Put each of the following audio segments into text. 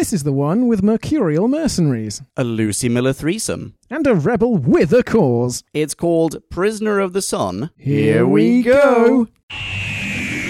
This is the one with mercurial mercenaries A Lucie Miller threesome. and a rebel with a cause. It's called Prisoner of the Sun. Here we go.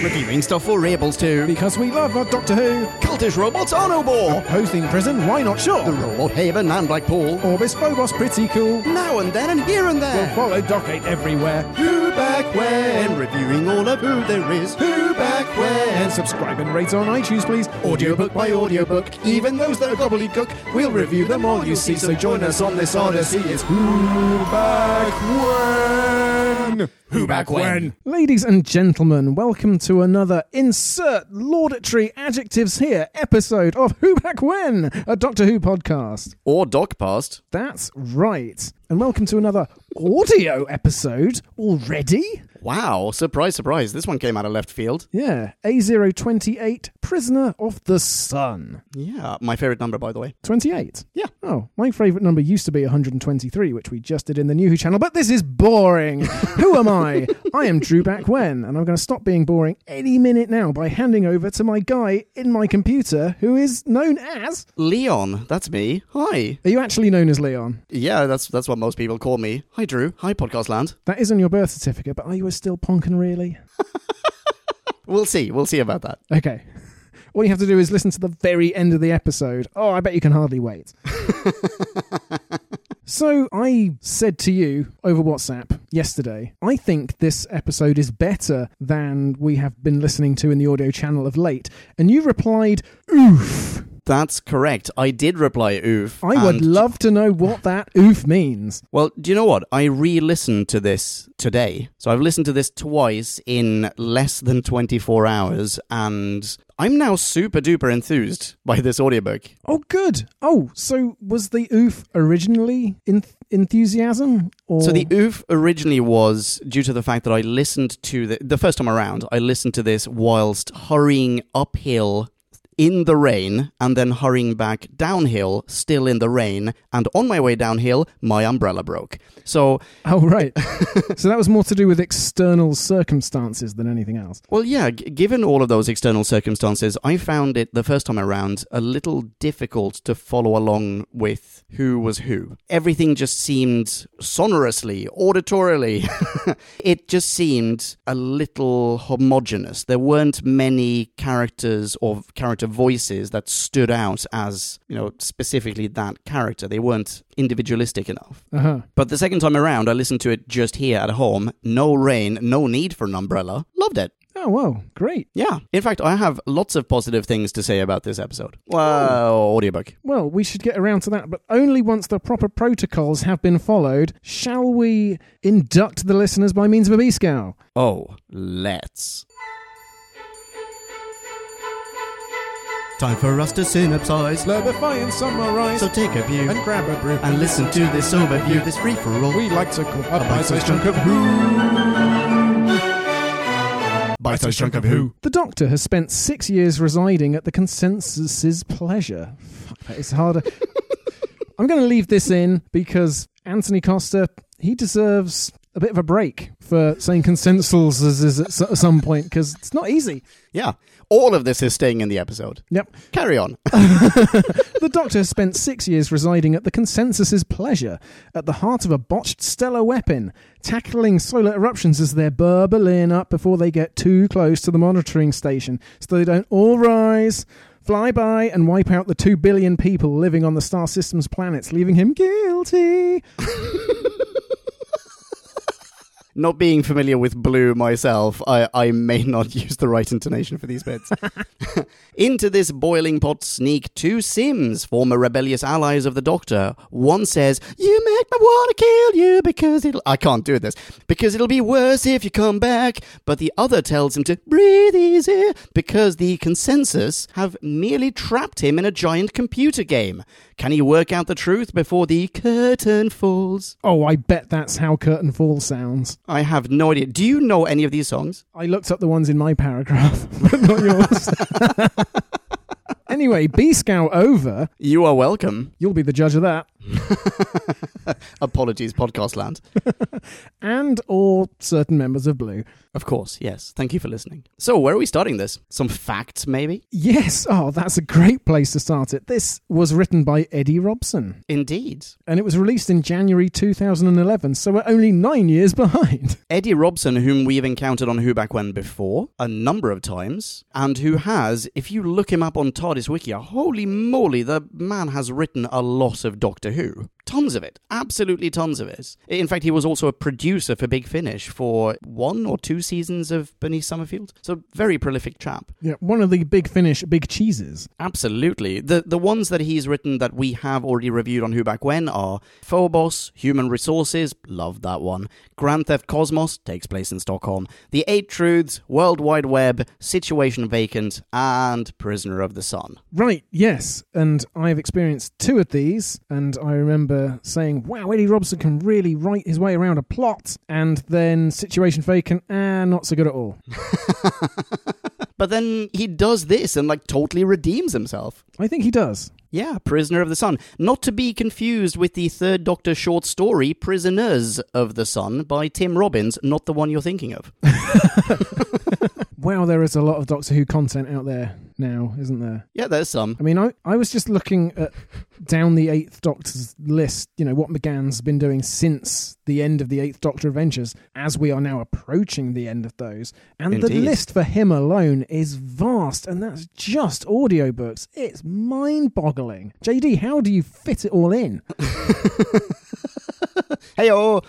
Reviewing stuff for rebels too. Because we love our Doctor Who. Cultish robots are no Obor. Hosting prison, why not sure? The? Robot Haven and Blackpool. Orbis Phobos, pretty cool. Now and then and here and there. We'll Follow Doc 8 everywhere. Who back when? Reviewing all of who there is. Who back when? And subscribe and rate on iTunes, please. Audiobook by audiobook, even those that are gobbledygook, we'll review them all you see. So join us on this odyssey. It's Who Back When? Who Back When? Ladies and gentlemen, welcome to another insert laudatory adjectives here episode of Who Back When, a Doctor Who podcast. Or Doc Past. That's right. And welcome to another audio episode already. Wow, surprise, surprise. This one came out of left field. Yeah, A028, Prisoner of the Sun. Yeah, my favorite number, by the way. 28. Yeah. Oh, my favourite number used to be 123, which we just did in the New Who channel, but this is boring. Who am I? I am Drew Backwen, and I'm going to stop being boring any minute now by handing over to my guy in my computer who is known as. Leon, that's me. Hi. Are you actually known as Leon? Yeah, that's that's what most people call me. Hi, Drew. Hi, Podcast Land. That is on your birth certificate, but are you still Ponkin really? We'll see. We'll see about that. Okay. All you have to do is listen to the very end of the episode. Oh, I bet you can hardly wait. so, I said to you over WhatsApp yesterday, I think this episode is better than we have been listening to in the audio channel of late. And you replied, oof. That's correct. I did reply oof. I would love to know what that oof means. Well, do you know what? I re-listened to this today. So I've listened to this twice in less than 24 hours and I'm now super duper enthused by this audiobook. Oh, good. Oh, so was the oof originally in- enthusiasm? Or... So the oof originally was due to the fact that I listened to the the first time around. I listened to this whilst hurrying uphill in the rain and then hurrying back downhill still in the rain and on my way downhill my umbrella broke. So Oh, right. so that was more to do with external circumstances than anything else. Well, yeah, g- given all of those external circumstances, I found it the first time around a little difficult to follow along with who was who. Everything just seemed sonorously, auditorily, it just seemed a little homogenous. There weren't many characters or character voices that stood out as, you know, specifically that character. They weren't individualistic enough. Uh huh. But the second time around, I listened to it just here at home. No rain, no need for an umbrella. Loved it. Oh, wow. great. Yeah. In fact, I have lots of positive things to say about this episode. Well, audiobook. Well, we should get around to that, but only once the proper protocols have been followed. Shall we induct the listeners by means of a B scowl? Oh, let's. Time for us to synopsize. Slurpify and summarize So take a view and grab a brew and listen to this overview, this free for all. we like to call a bite-sized chunk of who. Bite-sized chunk of who. The Doctor has spent six years residing at the Consensus's pleasure. Fuck, that is harder. I'm going to leave this in because Anthony Costa, he deserves a bit of a break for saying consensus at s- at some point because it's not easy. Yeah. All of this is staying in the episode. Yep. Carry on. The Doctor spent six years residing at the Consensus's pleasure, at the heart of a botched stellar weapon, tackling solar eruptions as they're burbling up before they get too close to the monitoring station, so they don't all rise, fly by, and wipe out the two billion people living on the star system's planets, leaving him guilty. Not being familiar with Blue myself, I, I may not use the right intonation for these bits. Into this boiling pot sneak two Sims, former rebellious allies of the Doctor. One says, You make me want to kill you because it'll. I can't do this. Because it'll be worse if you come back. But the other tells him to breathe easy because the consensus have merely trapped him in a giant computer game. Can you work out the truth before the curtain falls? Oh, I bet that's how Curtain Fall sounds. I have no idea. Do you know any of these songs? I looked up the ones in my paragraph, but not yours. anyway, B Scout over. You are welcome. You'll be the judge of that. Apologies, podcast land. and or certain members of Blue. Of course, yes. Thank you for listening. So, where are we starting this? Some facts, maybe? Yes, oh, that's a great place to start it. This was written by Eddie Robson, Indeed. and it was released in January 2011, so we're only nine years behind. Eddie Robson, whom we've encountered on Who Back When before, a number of times, and who has, if you look him up on TARDIS Wikia, holy moly, the man has written a lot of Doctor Who. Who? Tons of it. Absolutely tons of it. In fact, he was also a producer for Big Finish for one or two seasons of Bernice Summerfield. So, very prolific chap. Yeah, one of the big finish, big cheeses. Absolutely. The the ones that he's written that we have already reviewed on Who Back When are Phobos, Human Resources, love that one. Grand Theft Cosmos takes place in Stockholm. The Eight Truths, World Wide Web, Situation Vacant, and Prisoner of the Sun. Right, yes, and I've experienced two of these, and I remember saying, wow, Eddie Robson can really write his way around a plot, and then Situation Vacant, ah, not so good at all. But then he does this and like totally redeems himself. I think he does. Yeah, Prisoner of the Sun. Not to be confused with the third Doctor short story, Prisoners of the Sun, by Tim Robbins, not the one you're thinking of. Wow, there is a lot of Doctor Who content out there now, isn't there? Yeah, there's some. I mean, I, I was just looking at down the Eighth Doctor's list, you know, what McGann's been doing since the end of the Eighth Doctor Adventures, as we are now approaching the end of those. And the list for him alone is vast, and that's just audiobooks. It's mind boggling. JD, how do you fit it all in? Hey, oh,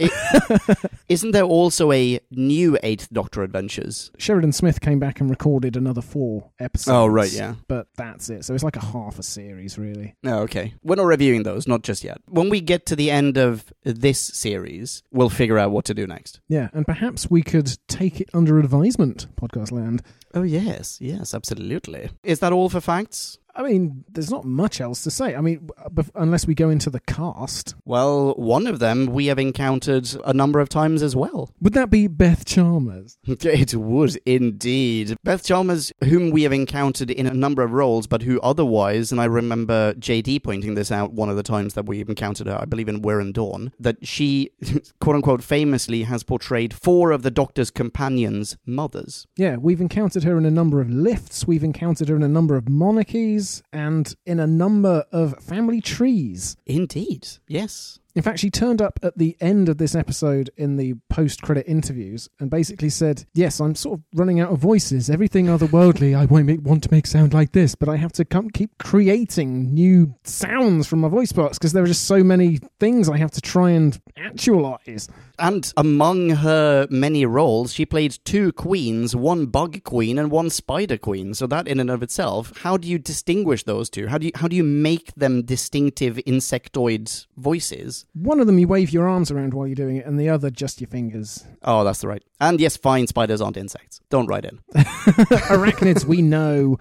isn't there also a new Eighth Doctor Adventures? Sheridan Smith came back and recorded another four episodes. Oh, right, yeah. But that's it. So it's like a half a series, really. Oh, okay. We're not reviewing those, not just yet. When we get to the end of this series, we'll figure out what to do next. Yeah, and perhaps we could take it under advisement, Podcast Land. Oh, yes, yes, absolutely. Is that all for facts? I mean, there's not much else to say. I mean, uh, unless we go into the cast. Well, one of them we have encountered a number of times as well. Would that be Beth Chalmers? It would indeed. Beth Chalmers, whom we have encountered in a number of roles, but who otherwise, and I remember JD pointing this out one of the times that we encountered her, I believe in Wirrn Dawn, that she, quote unquote, famously has portrayed four of the Doctor's companions' mothers. Yeah, we've encountered her in a number of lifts, we've encountered her in a number of monarchies, and in a number of family trees. Indeed, yes. In fact, she turned up at the end of this episode in the post credit interviews and basically said, Yes, I'm sort of running out of voices. Everything otherworldly I want to make sound like this, but I have to come, keep creating new sounds from my voice box because there are just so many things I have to try and actualize. And among her many roles, she played two queens, one bug queen and one spider queen. So that in and of itself, how do you distinguish those two? How do you how do you make them distinctive insectoid voices? One of them you wave your arms around while you're doing it, and the other just your fingers. Oh, that's the right. And yes, fine, spiders aren't insects. Don't write in. Arachnids, we know.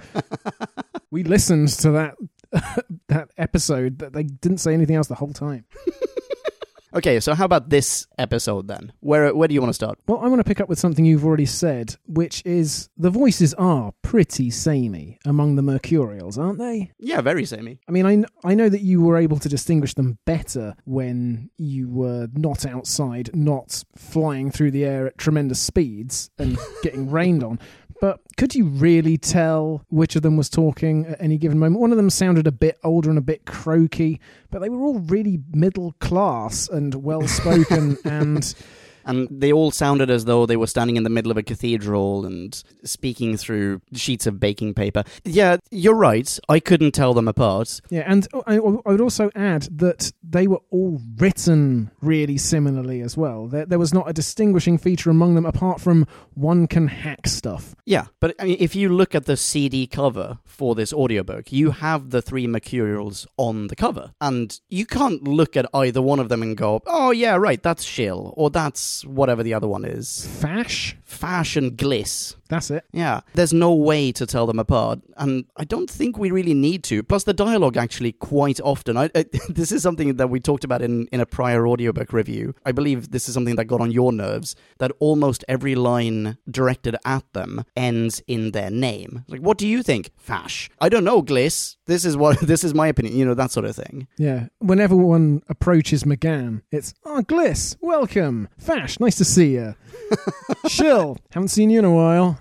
We listened to that that episode that they didn't say anything else the whole time. Okay, so how about this episode then? Where where do you want to start? Well, I want to pick up with something you've already said, which is the voices are pretty samey among the Mercurials, aren't they? Yeah, very samey. I mean, I, kn- I know that you were able to distinguish them better when you were not outside, not flying through the air at tremendous speeds and getting rained on. But could you really tell which of them was talking at any given moment? One of them sounded a bit older and a bit croaky, but they were all really middle class and well spoken and And they all sounded as though they were standing in the middle of a cathedral and speaking through sheets of baking paper. Yeah, you're right. I couldn't tell them apart. Yeah, and I, I would also add that they were all written really similarly as well. There, there was not a distinguishing feature among them apart from one can hack stuff. Yeah, but I mean, if you look at the CD cover for this audiobook, you have the three Mercurials on the cover. And you can't look at either one of them and go, oh, yeah, right, that's Shill, or that's whatever the other one is. Fash? Fash and Gliss. That's it. Yeah, there's no way to tell them apart, and I don't think we really need to. Plus, the dialogue actually quite often. I, I, this is something that we talked about in, in a prior audiobook review. I believe this is something that got on your nerves that almost every line directed at them ends in their name. Like, what do you think? Fash. I don't know, Gliss. This is what this is my opinion, you know, that sort of thing. Yeah. Whenever one approaches McGann, it's, oh, Gliss, welcome. Fash, nice to see you. Shill, haven't seen you in a while.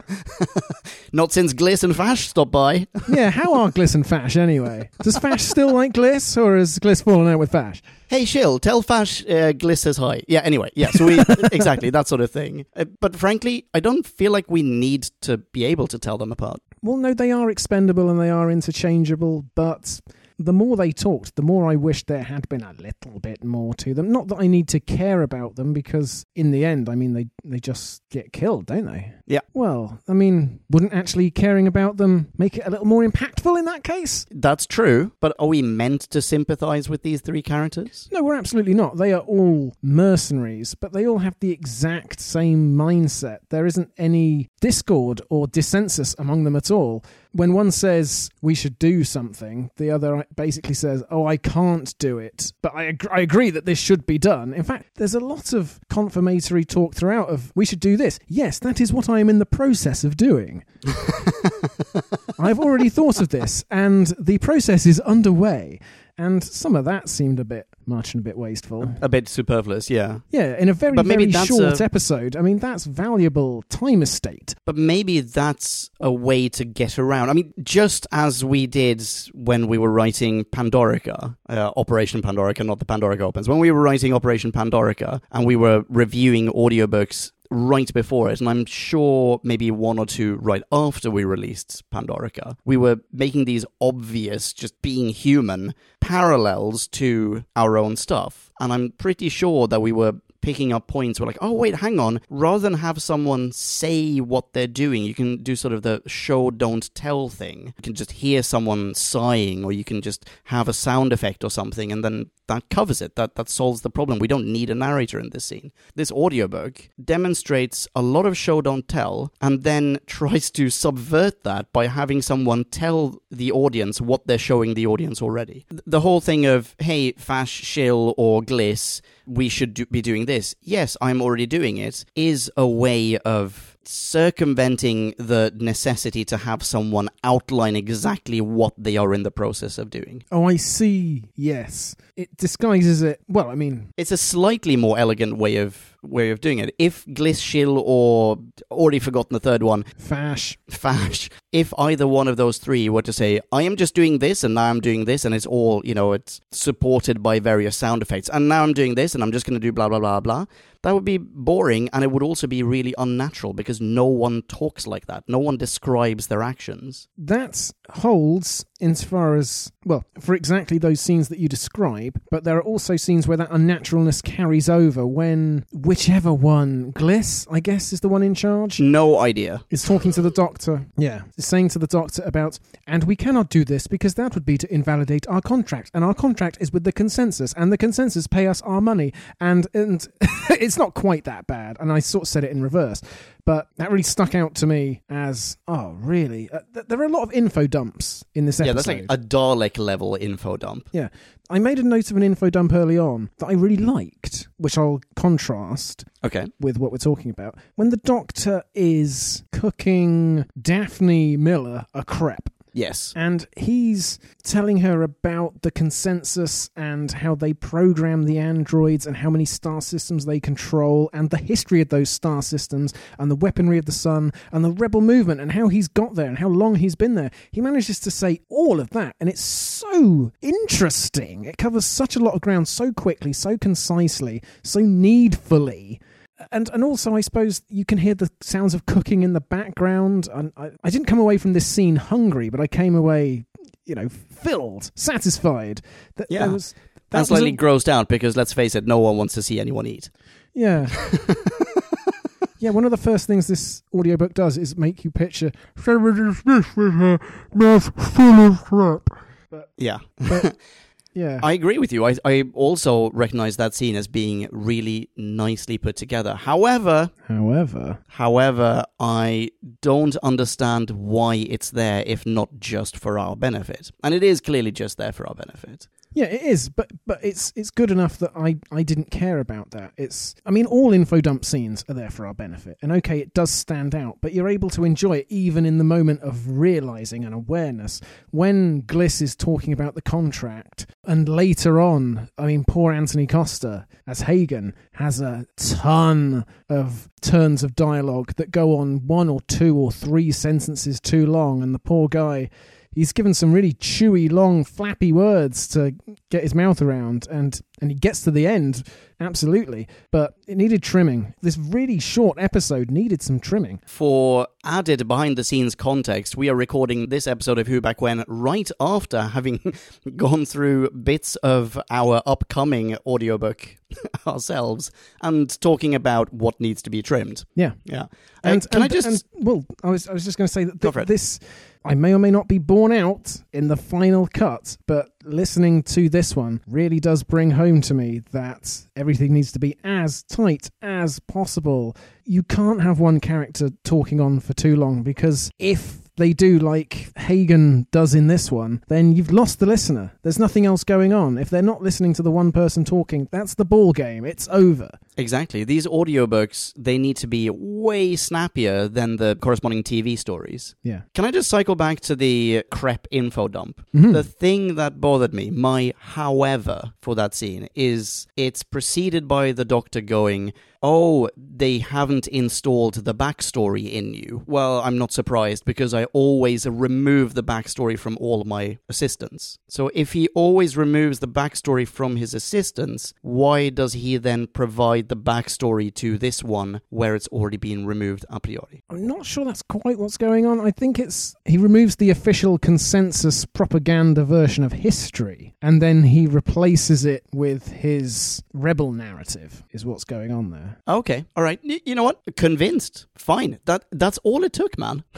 Not since Gliss and Fash stopped by. Yeah, how are Gliss and Fash anyway? Does Fash still like Gliss, or has Gliss fallen out with Fash? Hey, Shill, tell Fash uh, Gliss says hi. Yeah, anyway, yeah, so we, exactly, that sort of thing. Uh, but frankly, I don't feel like we need to be able to tell them apart. Well, no, they are expendable and they are interchangeable, but the more they talked, the more I wished there had been a little bit more to them. Not that I need to care about them, because in the end, I mean, they, they just get killed, don't they? Yeah. Well, I mean, wouldn't actually caring about them make it a little more impactful in that case? That's true, but are we meant to sympathize with these three characters? No, we're absolutely not. They are all mercenaries, but they all have the exact same mindset. There isn't any discord or dissensus among them at all. When one says we should do something, the other basically says, "Oh, I can't do it," but I ag- I agree that this should be done. In fact, there's a lot of confirmatory talk throughout of we should do this. Yes, that is what I am in the process of doing. I've already thought of this, and the process is underway. And some of that seemed a bit much and a bit wasteful. A bit superfluous, yeah. Yeah, in a very, But very short a- episode. I mean, that's valuable time estate. But maybe that's a way to get around. I mean, just as we did when we were writing Pandorica, uh, Operation Pandorica, not the Pandorica Opens, when we were writing Operation Pandorica and we were reviewing audiobooks right before it, and I'm sure maybe one or two right after we released Pandorica, we were making these obvious, just being human, parallels to our own stuff. And I'm pretty sure that we were picking up points. We're like, oh, wait, hang on. Rather than have someone say what they're doing, you can do sort of the show, don't tell thing. You can just hear someone sighing, or you can just have a sound effect or something, and then that covers it. That, that solves the problem. We don't need a narrator in this scene. This audiobook demonstrates a lot of show, don't tell, and then tries to subvert that by having someone tell the audience what they're showing the audience already. The whole thing of, hey, Fash, Shill, or Gliss, we should do, be doing this. Yes, I'm already doing it, is a way of circumventing the necessity to have someone outline exactly what they are in the process of doing. Oh, I see. Yes. It disguises it. Well, I mean, It's a slightly more elegant way of way of doing it. If Glisschill or already forgotten the third one, Fash. Fash, if either one of those three were to say, I am just doing this and now I'm doing this and it's all, you know, it's supported by various sound effects and now I'm doing this and I'm just going to do blah, blah, blah, blah, that would be boring and it would also be really unnatural because no one talks like that. No one describes their actions. That holds insofar as, well, for exactly those scenes that you describe, but there are also scenes where that unnaturalness carries over when whichever one, Gliss, I guess, is the one in charge, No idea. is talking to the doctor. Yeah, is saying to the doctor about, and we cannot do this because that would be to invalidate our contract, and our contract is with the consensus, and the consensus pay us our money, and and it's not quite that bad. And I sort of said it in reverse, but that really stuck out to me as, oh, really? Uh, th- there are a lot of info dumps in this episode. Yeah, that's like a Dalek level info dump. Yeah. I made a note of an info dump early on that I really liked, which I'll contrast Okay. with what we're talking about. When the doctor is cooking Daphne Miller a crepe, Yes. and he's telling her about the consensus and how they program the androids and how many star systems they control and the history of those star systems and the weaponry of the sun and the rebel movement and how he's got there and how long he's been there. He manages to say all of that and it's so interesting. It covers such a lot of ground so quickly, so concisely, so needfully and and also I suppose you can hear the sounds of cooking in the background. And I, I didn't come away from this scene hungry, but I came away, you know, filled, satisfied. That Yeah. there was that And slightly a- grossed out because let's face it, no one wants to see anyone eat. yeah. Yeah, one of the first things this audiobook does is make you picture with her mouth full of crap. But, Yeah. But Yeah. I agree with you. I, I also recognize that scene as being really nicely put together. However, However, however, I don't understand why it's there if not just for our benefit. And it is clearly just there for our benefit. Yeah, it is, but but it's it's good enough that I I didn't care about that. It's I mean all info dump scenes are there for our benefit. And okay, it does stand out, but you're able to enjoy it even in the moment of realizing and awareness. When Gliss is talking about the contract and later on, I mean poor Anthony Costa as Hagen has a ton of turns of dialogue that go on one or two or three sentences too long and the poor guy he's given some really chewy, long, flappy words to get his mouth around, and and he gets to the end, absolutely. But it needed trimming. This really short episode needed some trimming. For added behind the scenes context, we are recording this episode of Who Back When right after having gone through bits of our upcoming audiobook ourselves and talking about what needs to be trimmed. Yeah, Yeah. and Uh, can and- I just and- well, I was I was just going to say that th- for it. I may or may not be borne out in the final cut, but listening to this one really does bring home to me that everything needs to be as tight as possible. You can't have one character talking on for too long because if they do like Hagen does in this one, then you've lost the listener. There's nothing else going on. If they're not listening to the one person talking, that's the ball game. It's over. Exactly. These audiobooks, they need to be way snappier than the corresponding TV stories. Yeah. Can I just cycle back to the crep info dump? Mhm. The thing that bothered me, my however for that scene, is it's preceded by the doctor going, Oh, they haven't installed the backstory in you. Well, I'm not surprised because I always remove the backstory from all my assistants. So if he always removes the backstory from his assistants, why does he then provide the backstory to this one where it's already been removed a priori? I'm not sure that's quite what's going on. I think it's he removes the official consensus propaganda version of history and then he replaces it with his rebel narrative is what's going on there. Okay, all right. Y- you know what? Convinced. Fine. That that's all it took, man.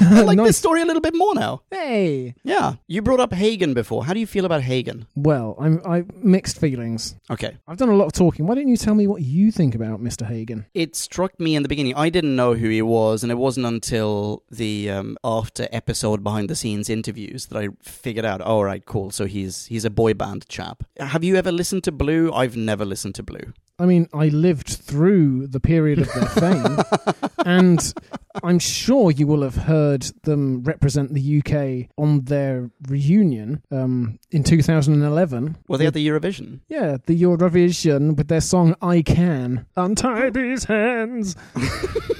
I like Nice. this story a little bit more now. Hey. Yeah. You brought up Hagen before. How do you feel about Hagen? Well, I'm I mixed feelings. Okay. I've done a lot of talking. Why don't you tell me what you think about Mr. Hagen? It struck me in the beginning. I didn't know who he was, and it wasn't until the um, after episode behind the scenes interviews that I figured out. All right, cool. So he's he's a boy band chap. Have you ever listened to Blue? I've never listened to Blue. I mean, I lived through the period of their fame, and I'm sure you will have heard them represent the UK on their reunion um, in 2011. Well, they had the Eurovision? Yeah, the Eurovision with their song "I Can." Untie these hands.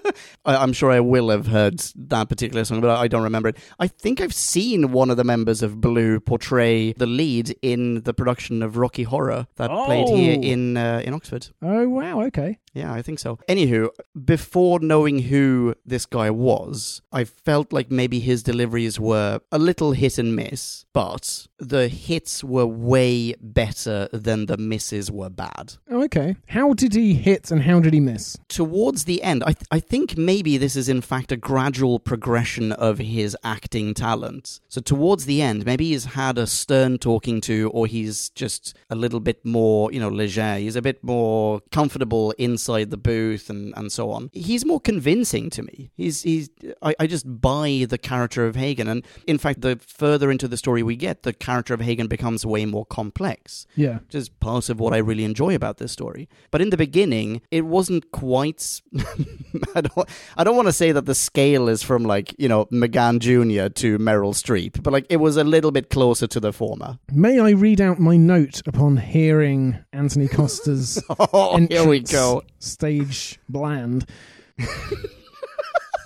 I, I'm sure I will have heard that particular song, but I I don't remember it. I think I've seen one of the members of Blue portray the lead in the production of Rocky Horror that played here Oh. in uh, in Oxford. Oh wow! Okay. Yeah, I think so. Anywho, before knowing who this guy was, I felt like maybe his deliveries were a little hit and miss, but the hits were way better than the misses were bad. Oh, okay. How did he hit and how did he miss? towards the end, I, th- I think maybe this is in fact a gradual progression of his acting talent. So towards the end, maybe he's had a stern talking to, or he's just a little bit more, you know, leger. He's a bit more comfortable inside the booth and, and so on. He's more convincing to me. He's he's I, I just buy the character of Hagen, and in fact, the further into the story we get, the character of Hagen becomes way more complex Yeah. which is part of what I really enjoy about this story. But in the beginning, it wasn't quite. I don't. I don't want to say that the scale is from like you know McGann Jr. to Meryl Streep, but like it was a little bit closer to the former. May I read out my note upon hearing Anthony Costa's Oh, here we go. Stage bland.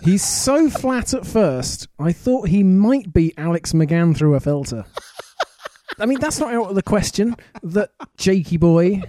He's so flat at first, I thought he might be Alex McGann through a filter. I mean, that's not out of the question that Jakey Boy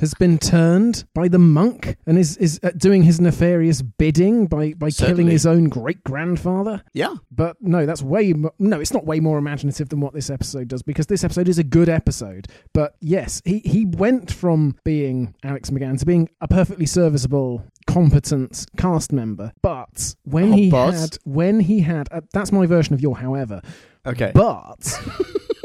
has been turned by the monk and is, is uh, doing his nefarious bidding by, by killing his own great grandfather. Yeah, But no, that's way mo- no. It's not way more imaginative than what this episode does because this episode is a good episode. But yes, he he went from being Alex McGann to being a perfectly serviceable, competent cast member. But when Oh, he but? had when he had uh, that's my version of your however. okay. But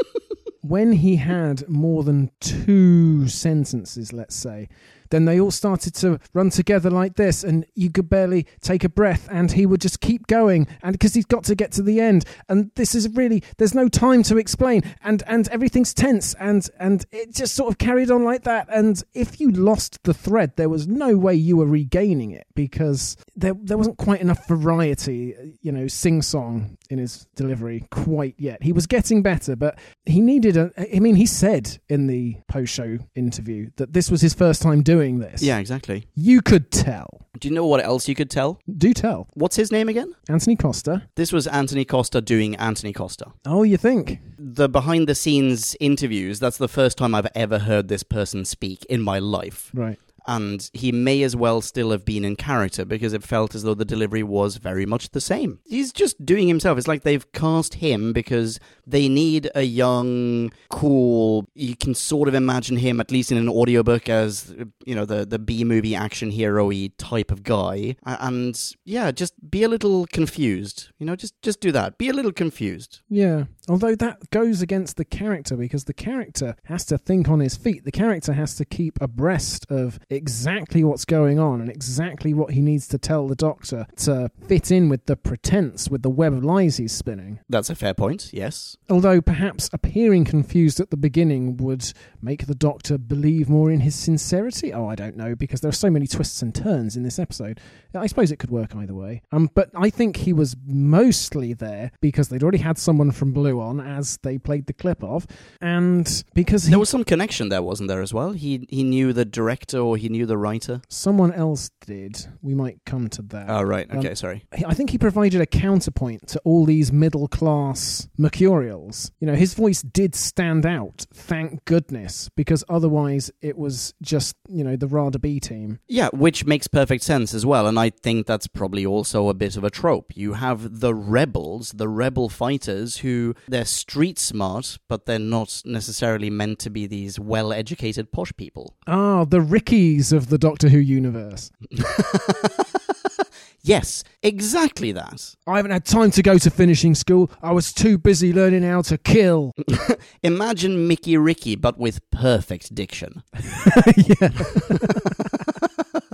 when he had more than two sentences, let's say, then they all started to run together like this, and you could barely take a breath, and he would just keep going, and because he's got to get to the end, and this is really there's no time to explain, and and everything's tense, and and it just sort of carried on like that, and if you lost the thread, there was no way you were regaining it because there there wasn't quite enough variety, uh, you know, sing song in his delivery quite yet. He was getting better, but he needed a. I mean, he said in the post show interview that this was his first time doing this. Yeah, exactly. You could tell. Do you know what else you could tell? Do tell. What's his name again? Anthony Costa. This was Anthony Costa doing Anthony Costa. Oh, you think? The behind the scenes interviews, that's the first time I've ever heard this person speak in my life. Right. And he may as well still have been in character because it felt as though the delivery was very much the same. He's just doing himself. It's like they've cast him because they need a young, cool, you can sort of imagine him, at least in an audiobook, as, you know, the, the B movie action hero type of guy. And yeah, just be a little confused. You know, just, just do that. Be a little confused. Yeah. Although that goes against the character because the character has to think on his feet. The character has to keep abreast of exactly what's going on and exactly what he needs to tell the doctor to fit in with the pretense, with the web of lies he's spinning. That's a fair point, yes. Although perhaps appearing confused at the beginning would make the doctor believe more in his sincerity. Oh, I don't know, because there are so many twists and turns in this episode. I suppose it could work either way. Um, but I think he was mostly there because they'd already had someone from Blue on as they played the clip of, and because he, There was some connection there, wasn't there, as well? He he knew the director or he knew the writer. someone else did. We might come to that. Oh, right. Um, Okay, sorry. I think he provided a counterpoint to all these middle class mercurials. You know, his voice did stand out, thank goodness, because otherwise it was just, you know, the Rada B team. Yeah, which makes perfect sense as well, and I think that's probably also a bit of a trope. You have the rebels, the rebel fighters, who they're street smart, but they're not necessarily meant to be these well educated posh people. Ah, the Rickies of the Doctor Who universe. Yes, exactly that. I haven't had time to go to finishing school. I was too busy learning how to kill. Imagine Mickey Ricky, but with perfect diction. yeah.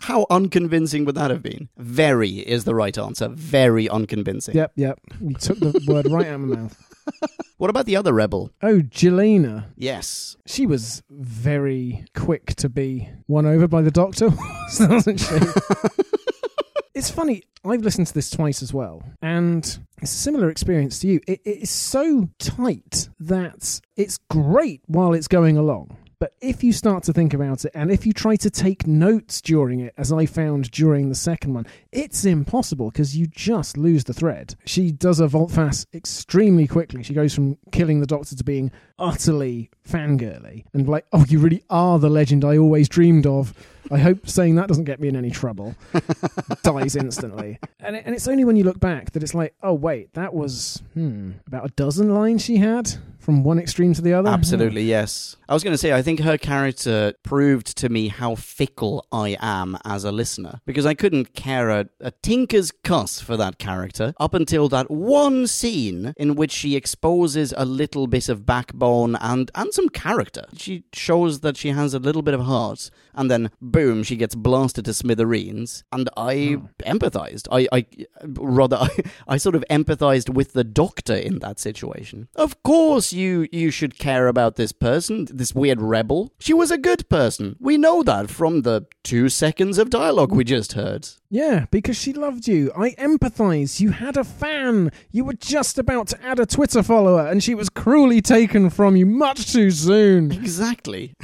How unconvincing would that have been? Very is the right answer. Very unconvincing. Yep, yep. You took the word right out of my mouth. What about the other rebel? Oh, Jelena. Yes. She was very quick to be won over by the doctor, wasn't she? it's funny. I've listened to this twice as well, and it's a similar experience to you. It, it is so tight that it's great while it's going along. But if you start to think about it, and if you try to take notes during it, as I found during the second one, it's impossible because you just lose the thread. She does a volte-face extremely quickly. She goes from killing the Doctor to being utterly fangirly and like, oh, you really are the legend I always dreamed of. I hope saying that doesn't get me in any trouble. Dies instantly. And, it, and it's only when you look back that it's like, oh, wait, that was hmm, about a dozen lines she had from one extreme to the other. Absolutely, yes. I was going to say, I think her character proved to me how fickle I am as a listener because I couldn't care a, a tinker's cuss for that character up until that one scene in which she exposes a little bit of backbone and, and some character. She shows that she has a little bit of heart, and then boom, she gets blasted to smithereens. And I hmm. empathized. I, I rather, I, I sort of empathized with the doctor in that situation. Of course, you you should care about this person, this weird rebel. She was a good person. We know that from the two seconds of dialogue we just heard. Yeah, because she loved you. I empathise. You had a fan. You were just about to add a Twitter follower, and she was cruelly taken from you much too soon. Exactly.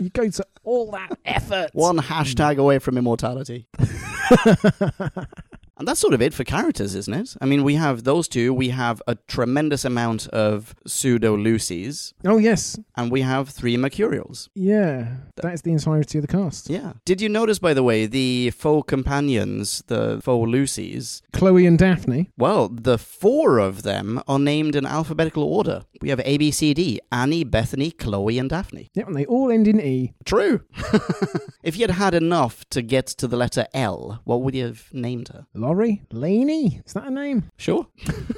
You go to all that effort. One hashtag away from immortality. And that's sort of it for characters, isn't it? I mean, we have those two, we have a tremendous amount of pseudo Lucies, Oh, yes. and we have three Mercurials. Yeah. That is the entirety of the cast. Yeah. Did you notice, by the way, the faux companions, the faux Lucies? Chloe and Daphne. Well, the four of them are named in alphabetical order. We have A, B, C, D Annie, Bethany, Chloe, and Daphne. Yep, and they all end in E. True. if you had had enough to get to the letter L, what would you have named her? Laurie? Laney? Is that a name? Sure.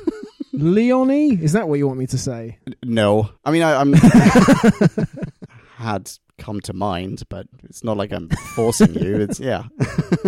Leonie? Is that what you want me to say? No, I mean I, I'm had come to mind, but it's not like I'm forcing you. It's yeah.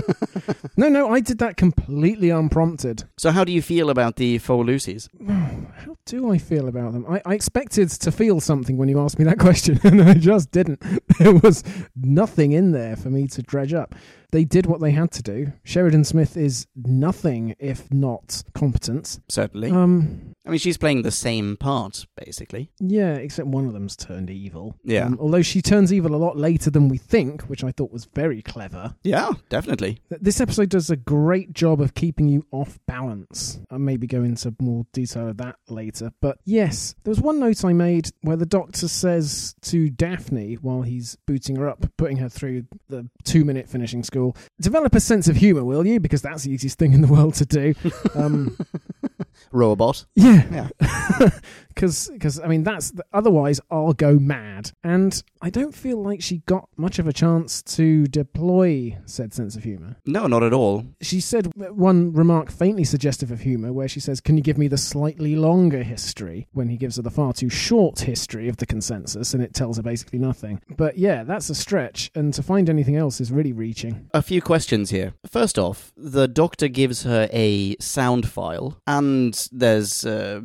No, no, I did that completely unprompted. So how do you feel about the four Lucies? How do I feel about them? I, I expected to feel something when you asked me that question, and I just didn't. There was nothing in there for me to dredge up. They did what they had to do. Sheridan Smith is nothing if not competent. Certainly. Um, I mean, she's playing the same part basically. yeah, except one of them's turned evil. Yeah. Um, although she turns evil a lot later than we think, which I thought was very clever. Yeah, definitely. This episode does a great job of keeping you off balance. I'll maybe go into more detail of that later. But yes, there was one note I made where the doctor says to Daphne while he's booting her up, putting her through the two minute finishing school, develop a sense of humour, will you? Because that's the easiest thing in the world to do. Um, Robot. yeah, Yeah. because because I mean that's otherwise I'll go mad, and I don't feel like she got much of a chance to deploy said sense of humour. No, not at all. She said one remark faintly suggestive of humour, where she says, "Can you give me the slightly longer history?" When he gives her the far too short history of the consensus, and it tells her basically nothing. But yeah, that's a stretch, and to find anything else is really reaching. A few questions here. First off, the doctor gives her a sound file, and there's uh,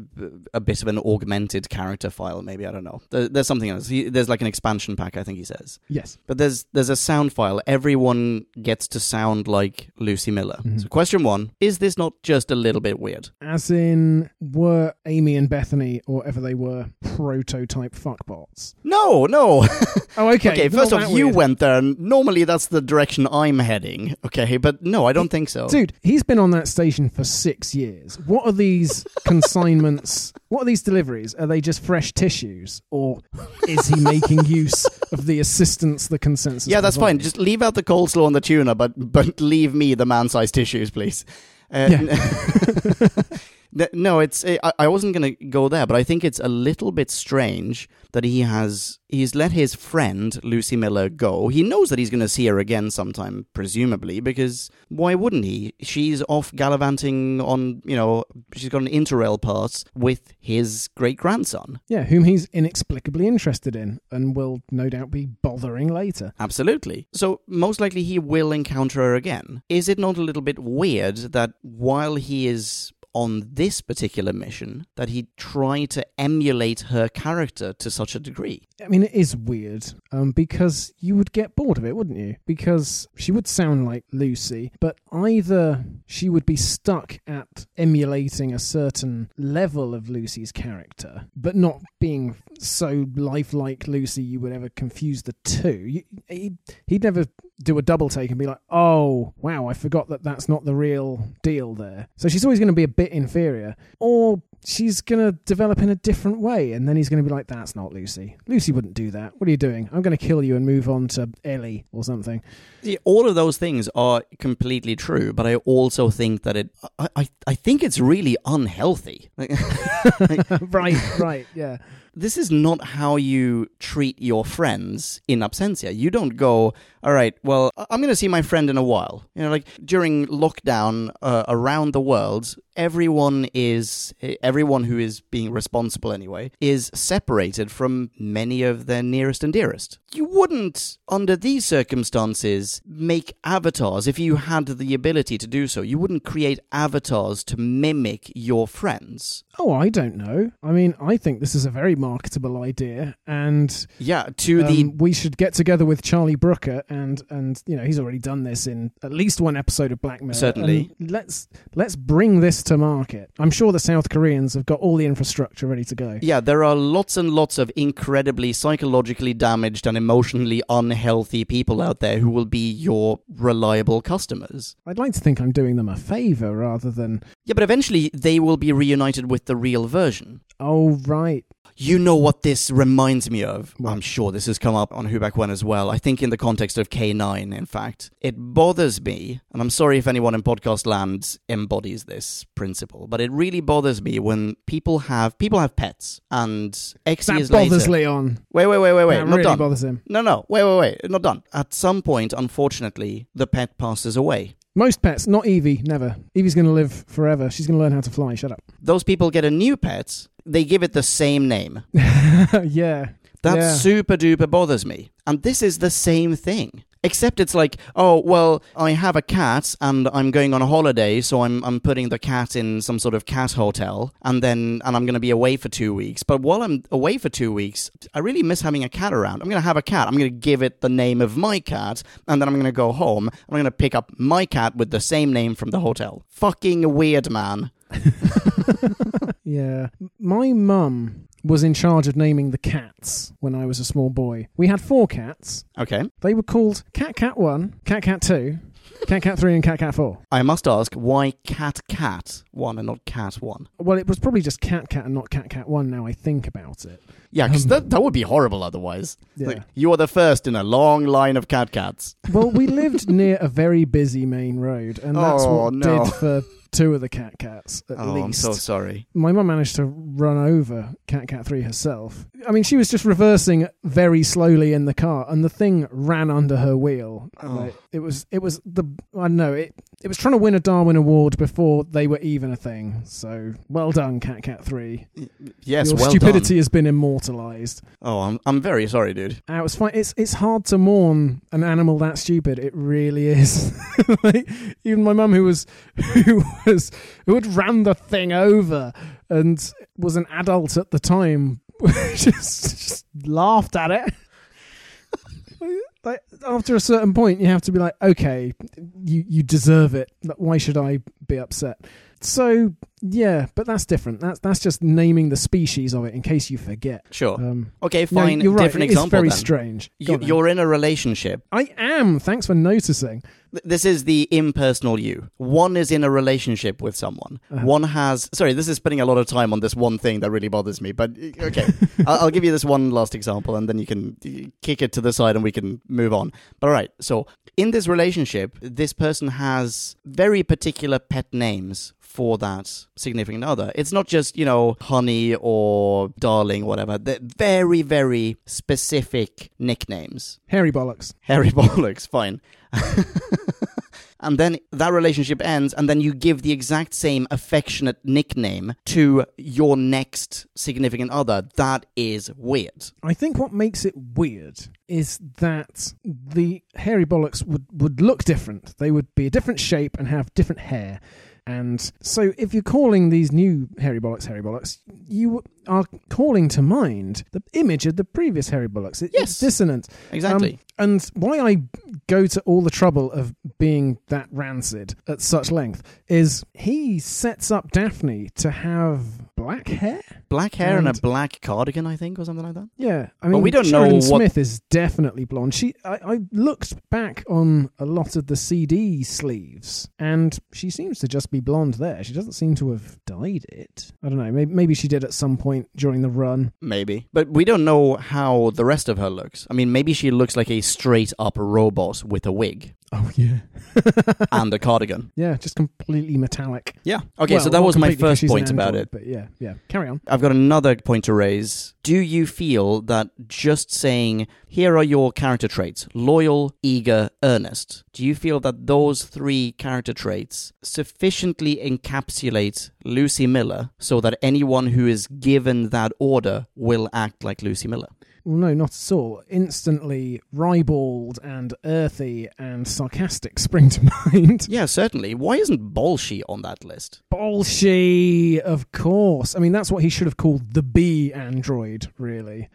a bit of an augmented character file. Maybe I don't know. There, there's something else. He, there's like an expansion pack. I think he says. Yes. But there's there's a sound file. Everyone gets to sound like Lucie Miller. Mhm. So question one: Is this not just a little bit weird? As in, were Amy and Bethany, or ever they were, prototype fuckbots? No, no. Oh, okay. okay, first off, you weird. went there, and normally that's the direction I'm heading. Okay, but no, I don't think so. Dude, he's been on that station for six years. What are these consignments? What are these deliveries? Are they just fresh tissues? Or is he making use of the assistance the consensus? Yeah, that's fine. Just leave out the coleslaw and the tuna, but but leave me the man-sized tissues, please. Uh, Th- no, it's eh, I, I wasn't going to go there, but I think it's a little bit strange that he has he's let his friend Lucie Miller go. He knows that he's going to see her again sometime, presumably, because why wouldn't he? She's off gallivanting on you know she's got an interrail pass with his great grandson. Yeah, whom he's inexplicably interested in and will no doubt be bothering later. Absolutely. So, most likely he will encounter her again. Is it not a little bit weird that while he is on this particular mission, that he try to emulate her character to such a degree? I mean, it is weird um, because you would get bored of it, wouldn't you? Because she would sound like Lucie, but either she would be stuck at emulating a certain level of Lucie's character, but not being so lifelike Lucie you would ever confuse the two. He'd, he'd never do a double take and be like, oh, wow, I forgot that that's not the real deal there. So she's always going to be a bit inferior. Or she's going to develop in a different way, and then he's going to be like, that's not Lucie. Lucie wouldn't do that. What are you doing? I'm going to kill you and move on to Ellie or something. See, all of those things are completely true, but I also think that it, I, I, I think it's really unhealthy. Like, right, right, yeah. this is not how you treat your friends in absentia. You don't go, all right, well, I'm going to see my friend in a while. You know, like during lockdown uh, around the world, everyone is, everyone who is being responsible anyway, is separated from many of their nearest and dearest. You wouldn't, under these circumstances, make avatars if you had the ability to do so. You wouldn't create avatars to mimic your friends. Oh, I don't know. I mean, I think this is a very marketable idea, and Yeah, to the um, we should get together with Charlie Brooker, and and you know he's already done this in at least one episode of Black Mirror. Certainly. let's let's bring this to market. I'm sure the South Koreans have got all the infrastructure ready to go. Yeah, there are lots and lots of incredibly psychologically damaged and emotionally unhealthy people out there who will be your reliable customers. I'd like to think I'm doing them a favor rather than Yeah, but eventually they will be reunited with the real version. oh right. You know what this reminds me of? I'm sure this has come up on Who Back When as well. I think in the context of K9, in fact. It bothers me, and I'm sorry if anyone in podcast land embodies this principle, but it really bothers me when people have people have pets and X That years bothers later. Leon. Wait, wait, wait, wait, wait. that not really done. bothers him. No, no, wait, wait, wait, not done. At some point, unfortunately, the pet passes away. Most pets, not Evie, never. Evie's going to live forever. She's going to learn how to fly. Shut up. Those people get a new pet, they give it the same name. yeah. That Yeah. super duper bothers me. And this is the same thing. Except it's like, oh, well, I have a cat and I'm going on a holiday, so I'm, I'm putting the cat in some sort of cat hotel and then, and I'm going to be away for two weeks. But while I'm away for two weeks, I really miss having a cat around. I'm going to have a cat. I'm going to give it the name of my cat and then I'm going to go home. I'm going to pick up my cat with the same name from the hotel. Fucking weird, man. Yeah. My mum was in charge of naming the cats when I was a small boy. We had four cats. Okay. They were called Cat Cat 1, Cat Cat 2, Cat Cat 3, and Cat Cat 4. I must ask, why cat cat one and not cat one? Well, it was probably just Cat Cat and not Cat Cat 1 now I think about it. Yeah, because Um, that, that would be horrible otherwise. Yeah. Like, you are the first in a long line of cat cats. Well, we lived near a very busy main road, and that's Oh, what no. did for two of the cat cats at oh, least. I'm so sorry. My mum managed to run over Cat Cat 3 herself. I mean, she was just reversing very slowly in the car, and the thing ran under her wheel. Oh. like, it was, it was the, I don't know, it, it was trying to win a Darwin Award before they were even a thing. So, well done, Cat Cat 3. Yes, Your well stupidity done. has been immortalized. Oh, I'm I'm very sorry, dude. Uh, it was fine. It's it's hard to mourn an animal that stupid. It really is. like, even my mum, who was who was who had ran the thing over and was an adult at the time, just just laughed at it. Like, after a certain point, you have to be like, okay, you you deserve it. Why should I be upset? So yeah, but that's different. That's that's just naming the species of it in case you forget. Sure. Um, okay, no, fine. you're right. Different It's example very then. strange. Go You, you're in a relationship. I am. Thanks for noticing. Th- This is the impersonal you. One is in a relationship with someone. Uh-huh. One has. Sorry, this is spending a lot of time on this one thing that really bothers me. But uh, okay, I'll, I'll give you this one last example, and then you can uh, kick it to the side, and we can move on. But all right, so in this relationship, this person has very particular pet names for that significant other. It's not just, you know, honey or darling, whatever. They're very, very specific nicknames. Hairy bollocks. Harry Bollocks, fine. and then that relationship ends, and then you give the exact same affectionate nickname to your next significant other. That is weird. I think what makes it weird is that the hairy bollocks would, would look different. They would be a different shape and have different hair. And so, if you're calling these new hairy bollocks hairy bollocks, you are calling to mind the image of the previous Harry Bullocks. It- Yes. It's dissonant. Exactly. Um, and why I go to all the trouble of being that rancid at such length is he sets up Daphne to have black hair. black hair and, and- a black cardigan, I think, or something like that. Yeah, I mean, we don't Sheridan know what- Smith is definitely blonde. She, I, I looked back on a lot of the CD sleeves, and she seems to just be blonde there. She doesn't seem to have dyed it. I don't know. Maybe, maybe she did at some point during the run. Maybe. But we don't know how the rest of her looks. I mean, maybe she looks like a straight up robot with a wig Oh yeah, and a cardigan. yeah, just completely metallic. Yeah. Okay, Well, so that was my first an point about it. But yeah, yeah. Carry on. I've got another point to raise. Do you feel that just saying, here are your character traits loyal, eager, earnest do you feel that those three character traits sufficiently encapsulate Lucie Miller so that anyone who is given that order will act like Lucie Miller? Well, no, not at all. Instantly, ribald and earthy and sarcastic spring to mind. Yeah, certainly. Why isn't Bolshe on that list? Bolshe, of course. I mean, that's what he should have called the B android, really.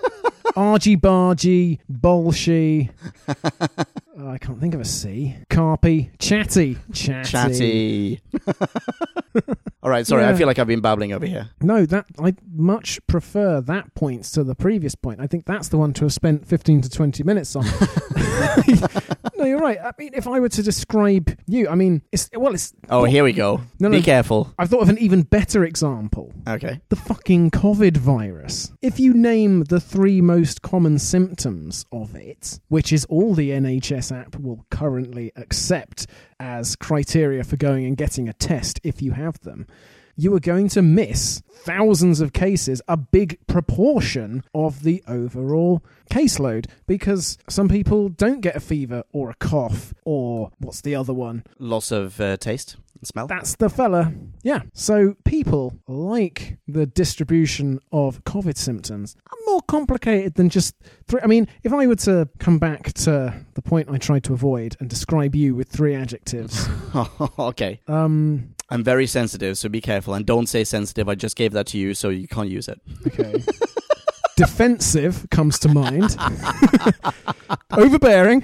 Argy Bargy, Bolshe. I can't think of a C. Carpy, Chatty, Chatty. Chatty. All right, sorry, I feel like I've been babbling over here. No, that I much prefer that point to the previous point. I think that's the one to have spent fifteen to twenty minutes on. no, you're right. I mean, if I were to describe you, I mean, it's well, it's. Oh, here we go. No, no, Be careful. I've thought of an even better example. Okay. the fucking COVID virus. If you name the three most common symptoms of it, which is all the NHS app will currently accept as criteria for going and getting a test if you have them, you are going to miss thousands of cases, a big proportion of the overall caseload, because some people don't get a fever or a cough or what's the other one? Loss of uh, taste smell. That's the fella. Yeah. So people like the distribution of COVID symptoms are more complicated than just three. I mean, if I were to come back to the point I tried to avoid and describe you with three adjectives, okay. um, I'm very sensitive, so be careful. And don't say sensitive. I just gave that to you, so you can't use it. okay. Defensive comes to mind. Overbearing.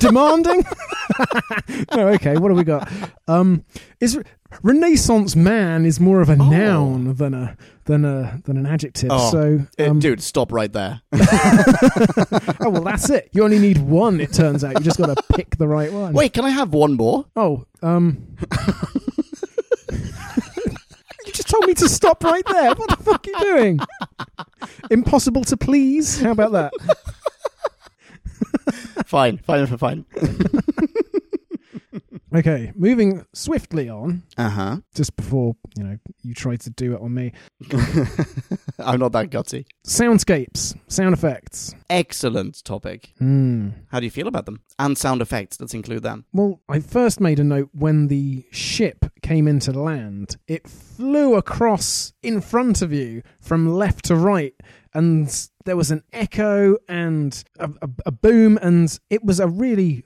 Demanding. no, okay, what have we got? Um, is Renaissance man is more of a Oh. noun than a than a than an adjective. Oh, so Uh, um, dude, stop right there. oh well, that's it. You only need one. It turns out you just got to pick the right one. Wait, can I have one more? Oh, um. you just told me to stop right there. What the fuck are you doing? Impossible to please. How about that? fine, fine, fine. Okay, moving swiftly on. Uh huh. Just before you know you try to do it on me. I'm not that gutsy. Soundscapes, sound effects. Excellent topic. Hmm. How do you feel about them? And sound effects. Let's include them. Well, I first made a note when the ship came into land. It flew across in front of you from left to right, and there was an echo and a, a, a boom, and it was a really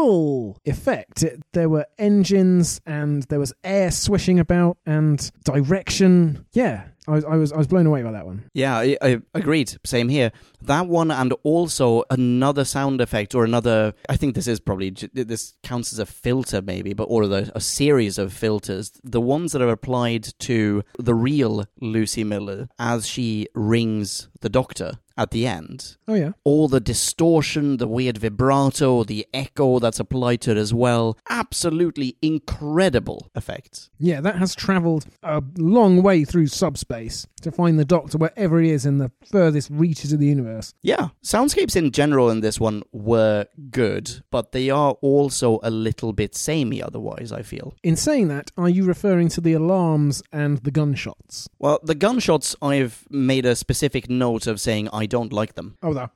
full effect. It, there were engines, and there was air swishing about, and direction. Yeah, I was, I was, I was blown away by that one. Yeah, I, I agreed. Same here. That one, and also another sound effect or another. I think this is probably this counts as a filter, maybe, but or the, a series of filters. The ones that are applied to the real Lucie Miller as she rings the doctor at the end. Oh yeah. all the distortion, the weird vibrato, the echo that's applied to it as well. Absolutely incredible effects. Yeah, that has travelled a long way through subspace to find the Doctor wherever he is in the furthest reaches of the universe. Yeah, soundscapes in general in this one were good, but they are also a little bit samey otherwise, I feel. In saying that, are you referring to the alarms and the gunshots? Well, the gunshots, I've made a specific note of saying I don't like them. Oh, the.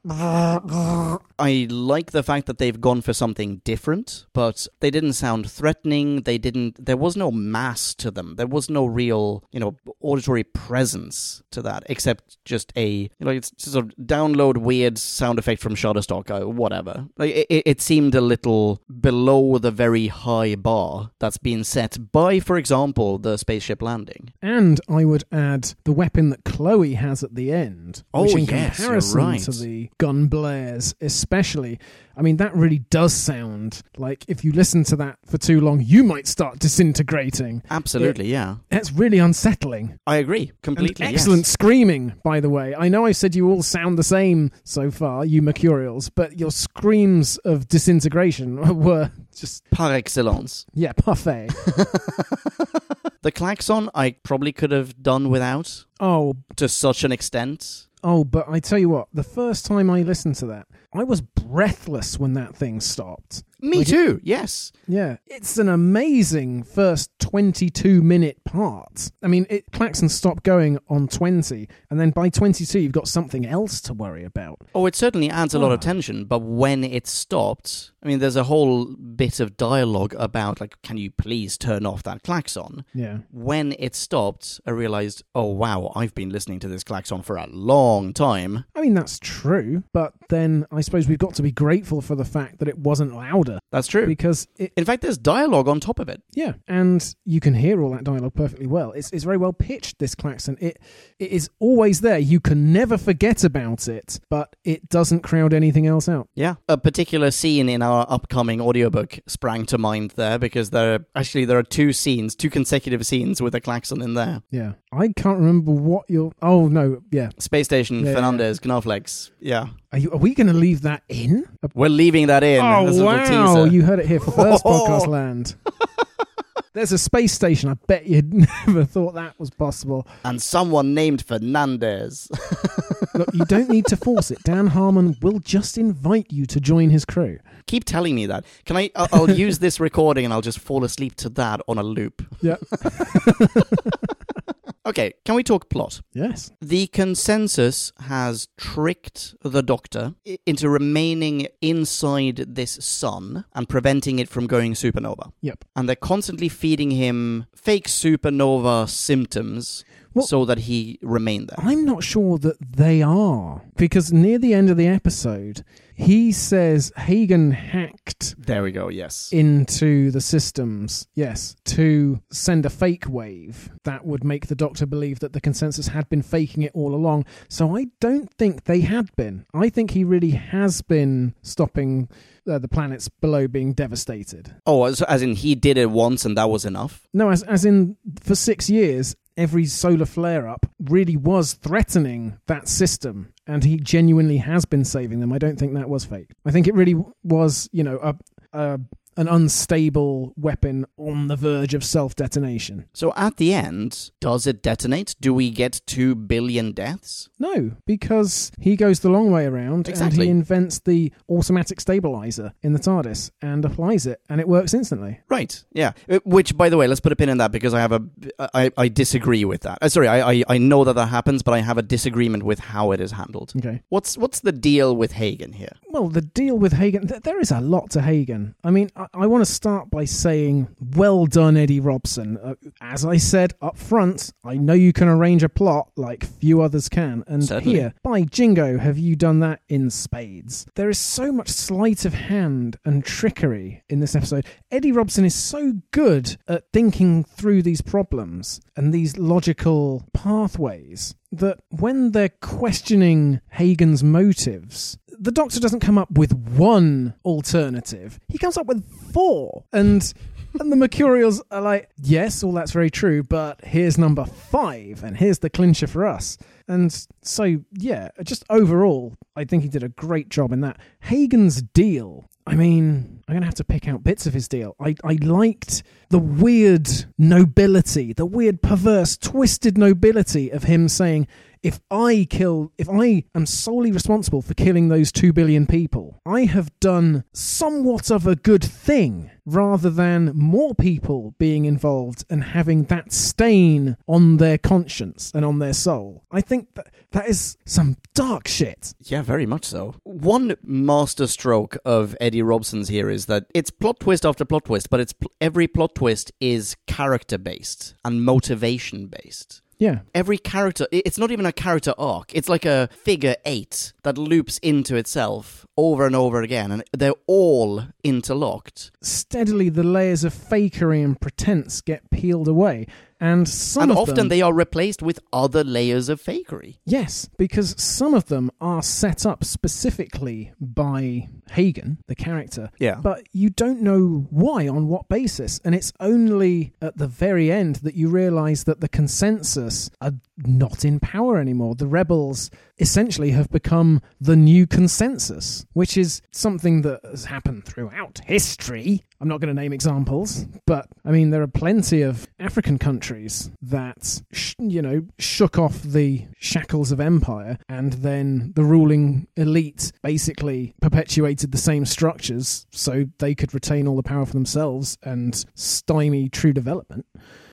I like the fact that they've gone for something different, but they didn't sound threatening. They didn't. There was no mass to them. There was no real, you know, auditory presence to that, except just a, you know, it's just a download weird sound effect from Shutterstock or whatever. Like it, it- seemed a little below the very high bar that's been set by, for example, the spaceship landing. And I would add the weapon that Chloe has at the end, Oh, which in yes, comparison right. to the gun blares, especially, I mean, that really does sound like if you listen to that for too long, you might start disintegrating. Absolutely, yeah, That's really unsettling. I agree And completely. yes. excellent screaming, by the way. I know I said you all sound the same so far, you Mercurials, but your screams of disintegration were just, par excellence. yeah, parfait. The klaxon I probably could have done without oh, to such an extent. Oh, but I tell you what, the first time I listened to that, I was breathless when that thing stopped. Me Like it- too, yes. Yeah, it's an amazing first 22 minute part. I mean, it klaxon stopped going on 20, and then by 22, you've got something else to worry about. Oh, it certainly adds a lot of Ah. tension, but when it stopped, I mean, there's a whole bit of dialogue about, like, can you please turn off that klaxon? Yeah. When it stopped, I realized, oh, wow, I've been listening to this klaxon for a long time. I mean, that's true, but then I suppose we've got to be grateful for the fact that it wasn't louder That's true. because it, In fact, there's dialogue on top of it. yeah, and you can hear all that dialogue perfectly well. It's, it's very well pitched, this klaxon. It, it is always there. You can never forget about it, but it doesn't crowd anything else out. Yeah. A particular scene in our upcoming audiobook sprang to mind there because there are, actually there are two scenes, two consecutive scenes with a klaxon in there. Yeah. I can't remember what you're. Oh, no, yeah. Space Station, Yeah, Fernandez, Knarflex. Yeah. Are, you, are we going to leave that in? We're leaving that in oh, wow. teaser. You heard it here for First Podcast Land. There's a space station. I bet you'd never thought that was possible. And someone named Fernandez. Look, you don't need to force it. Dan Harmon will just invite you to join his crew. Keep telling me that. Can I? I'll, I'll use this recording and I'll just fall asleep to that on a loop. Yeah. Okay, can we talk plot? yes. The consensus has tricked the Doctor into remaining inside this sun and preventing it from going supernova. Yep. And they're constantly feeding him fake supernova symptoms Well- so that he remained there. I'm not sure that they are because near the end of the episode, he says Hagen hacked There we go, yes. into the systems, yes, to send a fake wave that would make the Doctor believe that the consensus had been faking it all along. So I don't think they had been. I think he really has been stopping uh, the planets below being devastated. oh, as, as in he did it once and that was enough? No, as as in for six years, every solar flare up really was threatening that system, and he genuinely has been saving them. I don't think that was fake. I think it really was, you know, a, a an unstable weapon on the verge of self detonation. So at the end, does it detonate? Do we get two billion deaths? No, because he goes the long way around and he invents the automatic stabilizer in the TARDIS and applies it, and it works instantly. Right. Yeah. Uh, Which, by the way, let's put a pin in that because I have a, I, I disagree with that. Uh, sorry, I, I, I know that that happens, but I have a disagreement with how it is handled. Okay. What's, what's the deal with Hagen here? Well, the deal with Hagen, th- there is a lot to Hagen. I mean, I, I want to start by saying, well done, Eddie Robson. Uh, as I said up front, I know you can arrange a plot like few others can. And Certainly. here, by jingo, have you done that in spades. There is so much sleight of hand and trickery in this episode. Eddie Robson is so good at thinking through these problems and these logical pathways that when they're questioning Hagen's motives, the Doctor doesn't come up with one alternative. He comes up with four. And and the Mercurials are like, yes, all that's very true, but here's number five, and here's the clincher for us. And so, yeah, just overall, I think he did a great job in that. Hagen's deal, I mean, I'm going to have to pick out bits of his deal. I, I liked the weird nobility, the weird, perverse, twisted nobility of him saying, if I kill, if I am solely responsible for killing those two billion people, I have done somewhat of a good thing rather than more people being involved and having that stain on their conscience and on their soul. I think that that is some dark shit. Yeah, very much so. One masterstroke of Eddie Robson's here is that it's plot twist after plot twist, but it's pl- every plot twist is character based and motivation based. Yeah. Every character, it's not even a character arc. It's like a figure eight that loops into itself over and over again, and they're all interlocked. Steadily, the layers of fakery and pretense get peeled away. And some and of often them, they are replaced with other layers of fakery. Yes, because some of them are set up specifically by Hagen, the character, Yeah. but you don't know why, on what basis. And it's only at the very end that you realize that the consensus are not in power anymore. The rebels essentially have become the new consensus, which is something that has happened throughout history. I'm not going to name examples, but I mean, there are plenty of African countries that, sh- you know, shook off the shackles of empire, and then the ruling elite basically perpetuated the same structures so they could retain all the power for themselves and stymie true development.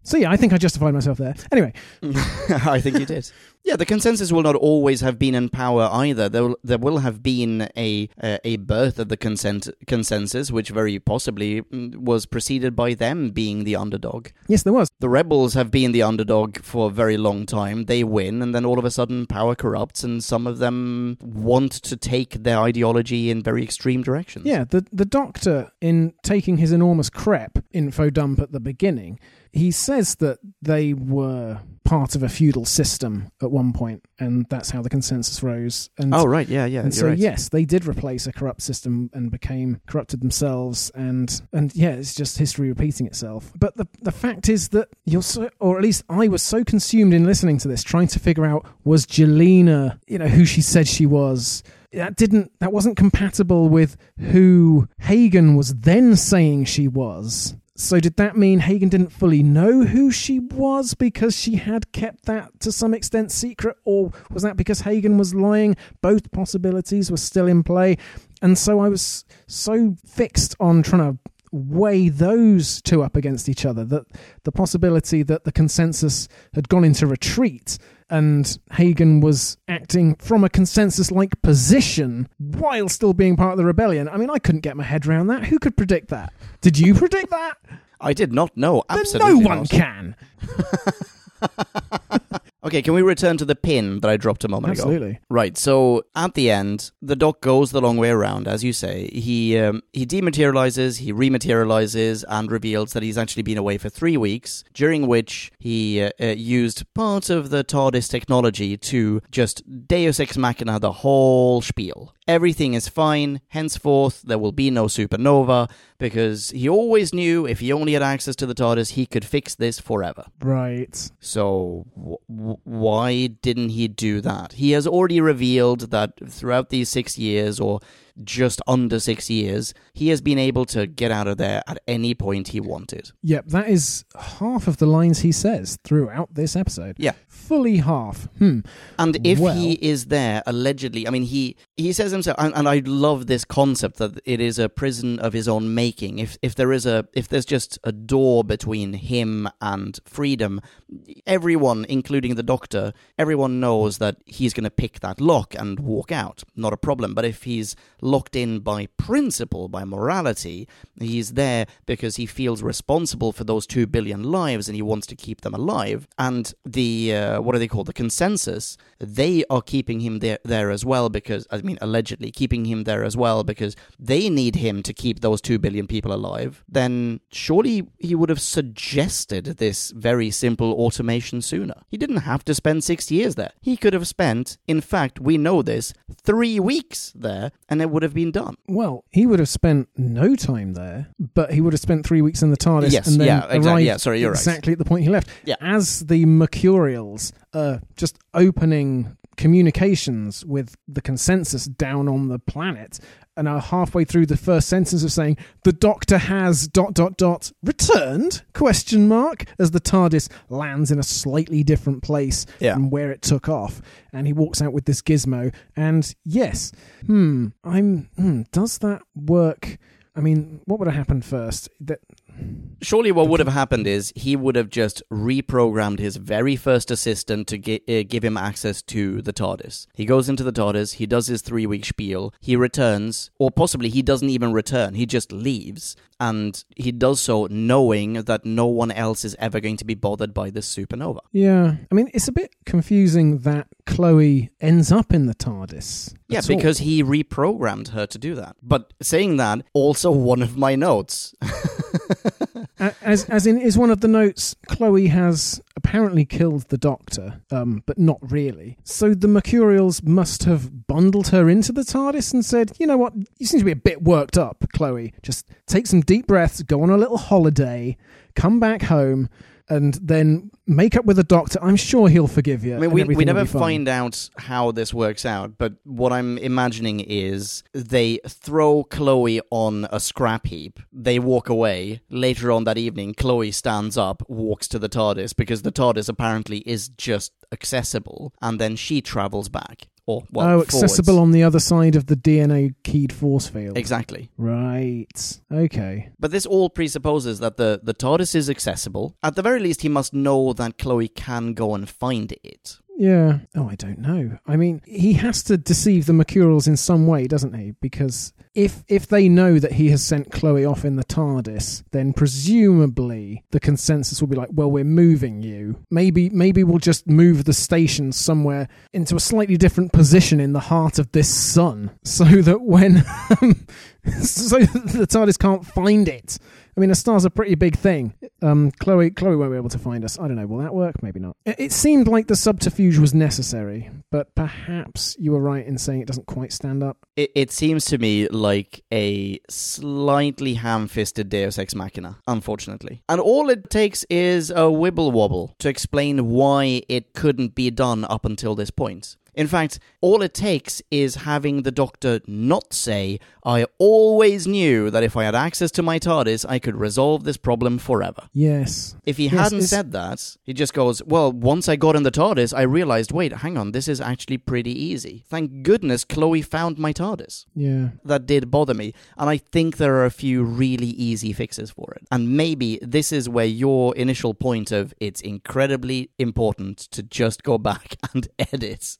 So, yeah, I think I justified myself there. Anyway, I think you did. Yeah, the consensus will not always have been in power either. There will, there will have been a a, a birth of the consent, consensus, which very possibly mm, was preceded by them being the underdog. yes, there was. The rebels have been the underdog for a very long time. They win, and then all of a sudden, power corrupts, and some of them want to take their ideology in very extreme directions. Yeah, the the doctor in taking his enormous crep info dump at the beginning, he says that they were part of a feudal system at one point, and that's how the consensus rose. And Oh right, yeah, yeah. and so right. yes, they did replace a corrupt system and became corrupted themselves, and and yeah, it's just history repeating itself. But the the fact is that you're so, or at least I was so consumed in listening to this, trying to figure out was Jelena, you know, who she said she was. That didn't. That wasn't compatible with who Hagen was then saying she was. So did that mean Hagen didn't fully know who she was because she had kept that to some extent secret, or was that because Hagen was lying? Both possibilities were still in play, and so I was so fixed on trying to weigh those two up against each other that the possibility that the consensus had gone into retreat and Hagen was acting from a consensus like position while still being part of the rebellion. I mean, I couldn't get my head around that. Who could predict that? Did you predict that? I did not know. Then Absolutely no one not. can. Okay, can we return to the pin that I dropped a moment ago? Absolutely. Right. So at the end, the doc goes the long way around, as you say. He um, he dematerializes, he rematerializes, and reveals that he's actually been away for three weeks, during which he uh, uh, used part of the TARDIS technology to just Deus ex machina the whole spiel. Everything is fine. Henceforth, there will be no supernova because he always knew if he only had access to the TARDIS, he could fix this forever. Right. So w- why didn't he do that? He has already revealed that throughout these six years, or just under six years, he has been able to get out of there at any point he wanted. Yep, that is half of the lines he says throughout this episode. Yeah. Fully half. Hmm. And if Well- he is there allegedly, I mean, he he says himself, and, and I love this concept that it is a prison of his own making. If if there is a if there's just a door between him and freedom, everyone, including the doctor, everyone knows that he's going to pick that lock and walk out. Not a problem. But if he's locked in by principle, by morality, he's there because he feels responsible for those two billion lives and he wants to keep them alive. And the uh, what are they called? The consensus. They are keeping him there there as well because I mean allegedly keeping him there as well because they need him to keep those two billion people alive. Then surely he would have suggested this very simple automation sooner. He didn't have to spend six years there. He could have spent, in fact, we know this, three weeks there, and it would have been done. Well, he would have spent no time there, but he would have spent three weeks in the TARDIS Yes, and then yeah, exactly. arrived Yeah, sorry, you're right. exactly at the point he left. Yeah. As the Mercurials are just opening communications with the consensus down on the planet and are halfway through the first sentence of saying the doctor has dot dot dot returned question mark as the TARDIS lands in a slightly different place Yeah. from where it took off. And he walks out with this gizmo. And yes hmm i'm hmm, does that work? I mean what would have happened first? That Surely, what would have happened is he would have just reprogrammed his very first assistant to uh, give him access to the TARDIS. He goes into the TARDIS, he does his three week spiel, he returns, or possibly he doesn't even return, he just leaves. And he does so knowing that no one else is ever going to be bothered by this supernova. yeah i mean it's a bit confusing that chloe ends up in the tardis Yeah, at all. because he reprogrammed her to do that. But saying that, also one of my notes. As as in is one of the notes chloe has apparently killed the doctor um but not really. So the mercurials must have bundled her into the tardis and said you know what? You seem to be a bit worked up chloe. Just take some deep breaths go on a little holiday come back home and then make up with the doctor i'm sure he'll forgive you I mean, we, we never find out how this works out, but what I'm imagining is they throw Chloe on a scrap heap. They walk away. Later on that evening, Chloe stands up, walks to the TARDIS because the TARDIS apparently is just accessible, and then she travels back. Or, well, oh accessible forwards. on the other side of the dna keyed force field Exactly. right okay But this all presupposes that the, the TARDIS is accessible. At the very least, he must know that Chloe can go and find it. Yeah. Oh, I don't know. I mean, he has to deceive the Mercurials in some way, doesn't he? Because if if they know that he has sent Chloe off in the TARDIS, then presumably the consensus will be like, "Well, we're moving you. Maybe maybe we'll just move the station somewhere into a slightly different position in the heart of this sun, so that when so that the TARDIS can't find it." I mean, a star's a pretty big thing. Um, Chloe, Chloe won't be able to find us. I don't know. Will that work? Maybe not. It, seemed like the subterfuge was necessary, but perhaps you were right in saying it doesn't quite stand up. It, it seems to me like a slightly ham-fisted Deus Ex Machina, unfortunately. And all it takes is a wibble wobble to explain why it couldn't be done up until this point. In fact, all it takes is having the Doctor not say, I always knew that if I had access to my TARDIS, I could resolve this problem forever. Yes. If he Yes, hadn't it's- said that, he just goes, Well, once I got in the TARDIS, I realized, wait, hang on, this is actually pretty easy. Thank goodness Chloe found my TARDIS. Yeah. That did bother me, and I think there are a few really easy fixes for it. And maybe this is where your initial point of it's incredibly important to just go back and edit.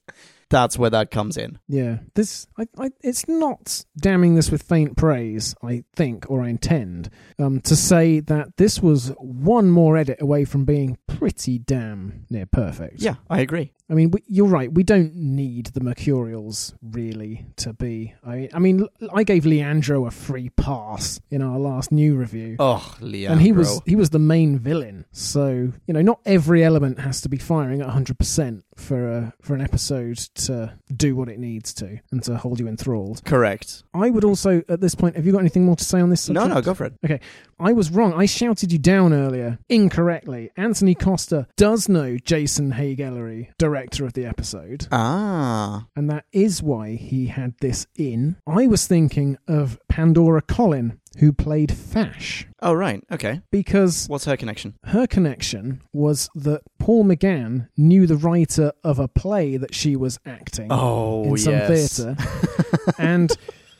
That's where that comes in. Yeah, this I, I, it's not damning this with faint praise, I think, or I intend um, to say that this was one more edit away from being pretty damn near perfect. Yeah, I agree. I mean, we, you're right. We don't need the Mercurials really to be. I, I mean, I gave Leandro a free pass in our last new review. Oh, Leandro. And he was he was the main villain, so you know not every element has to be firing at hundred percent for a for an episode to do what it needs to and to hold you enthralled. correct. I would also at this point. Have you got anything more to say on this? No, Subject? no, go for it. Okay, I was wrong. I shouted you down earlier incorrectly. Anthony Costa does know Jason Haigh-Ellery, director of the episode, Ah, and that is why he had this in. I was thinking of Pandora Colin, who played Fash, oh right, okay. because What's her connection? her connection was that Paul McGann knew the writer of a play that she was acting Oh, in some yes. theatre. and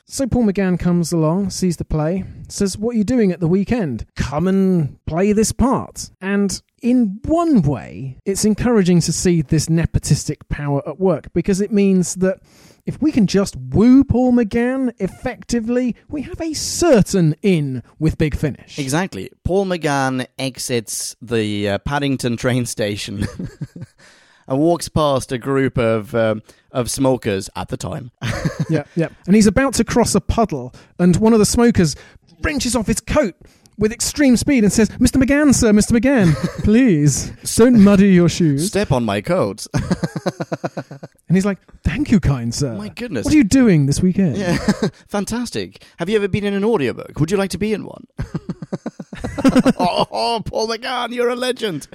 so Paul McGann comes along, sees the play, says, What are you doing at the weekend? Come and play this part. And in one way, it's encouraging to see this nepotistic power at work because it means that if we can just woo Paul McGann effectively, we have a certain in with Big Finish. Exactly. Paul McGann exits the uh, Paddington train station and walks past a group of um, of smokers at the time. yeah, yeah. And he's about to cross a puddle, and one of the smokers wrenches off his coat with extreme speed and says, Mr. McGann, sir, Mr. McGann, please don't muddy your shoes. Step on my coat. And he's like, Thank you, kind sir. my goodness. What are you doing this weekend? Yeah, fantastic. Have you ever been in an audiobook? Would you like to be in one? oh, oh, Paul McGann, you're a legend.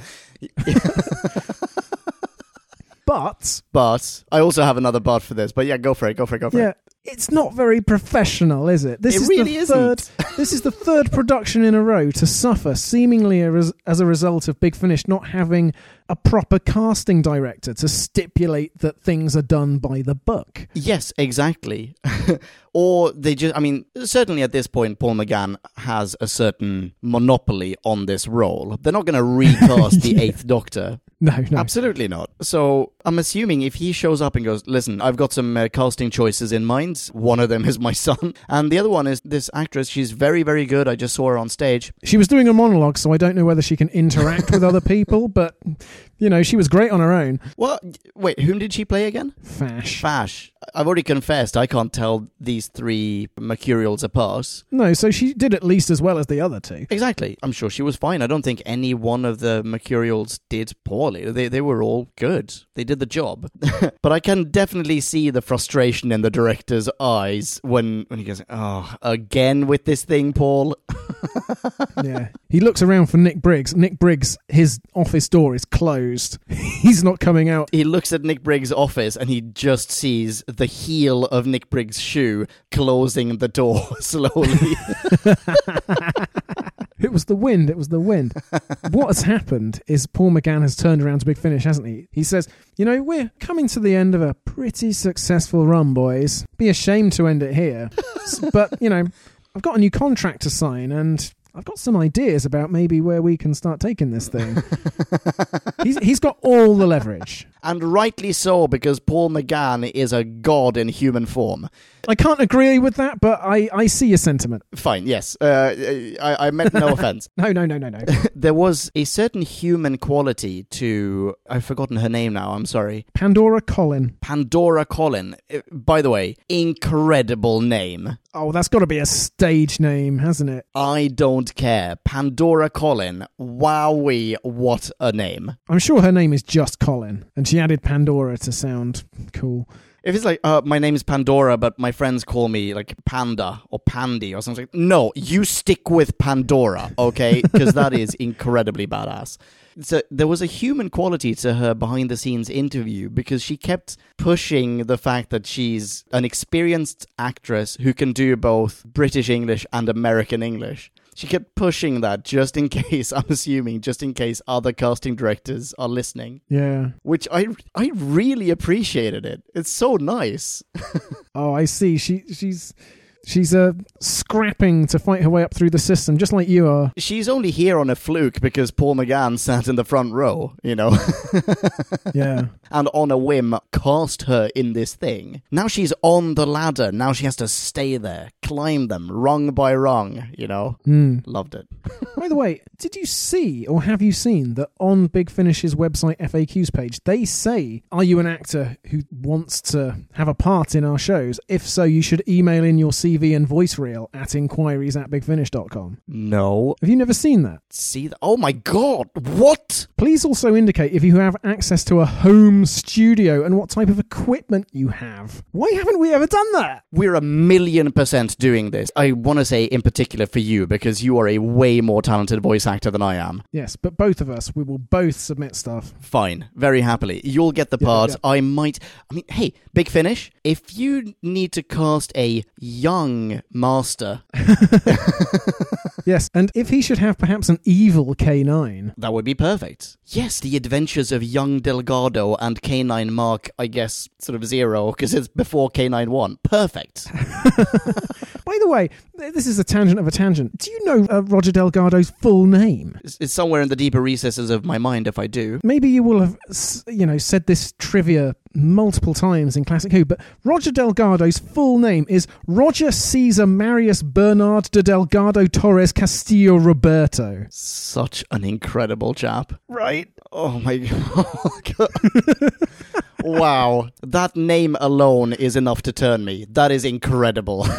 But, But I also have another but for this. But yeah, go for it. Go for it. Go for yeah, it. It's not very professional, is it? This It is really the isn't. third. this is the third production in a row to suffer, seemingly as, as a result of Big Finish not having a proper casting director to stipulate that things are done by the book. Yes, exactly. or they just, I mean, certainly at this point, Paul McGann has a certain monopoly on this role. They're not going to recast the Yeah. Eighth Doctor. No, no. Absolutely not. So I'm assuming if he shows up and goes, listen, I've got some uh, casting choices in mind. One of them is my son, and the other one is this actress. She's very, very good. I just saw her on stage. She was doing a monologue, so I don't know whether she can interact with other people, but you know, she was great on her own. What? Wait, whom did she play again? Fash. Fash. I've already confessed I can't tell these three Mercurials apart. No, so she did at least as well as the other two. Exactly. I'm sure she was fine. I don't think any one of the Mercurials did poorly. They they were all good. They did the job. but I can definitely see the frustration in the director's eyes when when he goes, "Oh, again with this thing, Paul." yeah. He looks around for Nick Briggs. Nick Briggs, his office door is closed. He's not coming out. He looks at Nick Briggs' office and he just sees the heel of Nick Briggs' shoe closing the door slowly. It was the wind. It was the wind. what has happened is Paul McGann has turned around to Big Finish, hasn't he? He says, You know, we're coming to the end of a pretty successful run, boys. Be ashamed to end it here. But, you know, I've got a new contract to sign and I've got some ideas about maybe where we can start taking this thing. he's, he's got all the leverage. And rightly so because Paul McGann is a god in human form. I can't agree with that, but I, I see your sentiment. Fine, yes. Uh, I, I meant no offense. No, no, no, no, no. there was a certain human quality to. I've forgotten her name now, I'm sorry. Pandora Colin. Pandora Colin. Uh, By the way, incredible name. Oh, that's got to be a stage name, hasn't it? I don't care. Pandora Colin. Wowee, what a name. I'm sure her name is just Colin, and she She added Pandora to sound cool. If it's like, uh, my name is Pandora, but my friends call me like Panda or Pandy or something, no, you stick with Pandora, okay? Because that is incredibly badass. So there was a human quality to her behind the scenes interview because she kept pushing the fact that she's an experienced actress who can do both British English and American English. She kept pushing that just in case, I'm assuming, just in case other casting directors are listening, Yeah. which I I really appreciated it. It's so nice. Oh, I see. She she's she's uh scrapping to fight her way up through the system, just like you are. She's only here on a fluke because Paul McGann sat in the front row, you know, Yeah. and on a whim cast her in this thing. Now she's on the ladder. Now she has to stay there, climb them, rung by rung, you know. Hmm. Loved it. By the way, did you see or have you seen that on Big Finish's website FAQs page, they say, Are you an actor who wants to have a part in our shows? If so, you should email in your CV and voice reel at inquiries at bigfinish.com. No. Have you never seen that? See, th- oh my god, what? Please also indicate if you have access to a home studio and what type of equipment you have. Why haven't we ever done that? We're a million percent doing this. I want to say in particular for you because you are a way more talented voice actor than I am. Yes, but both of us, we will both submit stuff. Fine, very happily. You'll get the Yeah, part. yeah. I might. I mean, hey, big finish. If you need to cast a young master, Yes, and if he should have perhaps an evil K9, that would be perfect. Yes, the adventures of young Delgado and K9 Mark, I guess, sort of zero, because it's before K9 1. Perfect. By the way, this is a tangent of a tangent. Do you know uh, Roger Delgado's full name? It's, it's somewhere in the deeper recesses of my mind if I do. Maybe you will have, you know, said this trivia multiple times in Classic Who, but Roger Delgado's full name is Roger Caesar Marius Bernard de Delgado Torres Castillo Roberto. Such an incredible chap. Right. Oh my god. wow. That name alone is enough to turn me. That is incredible.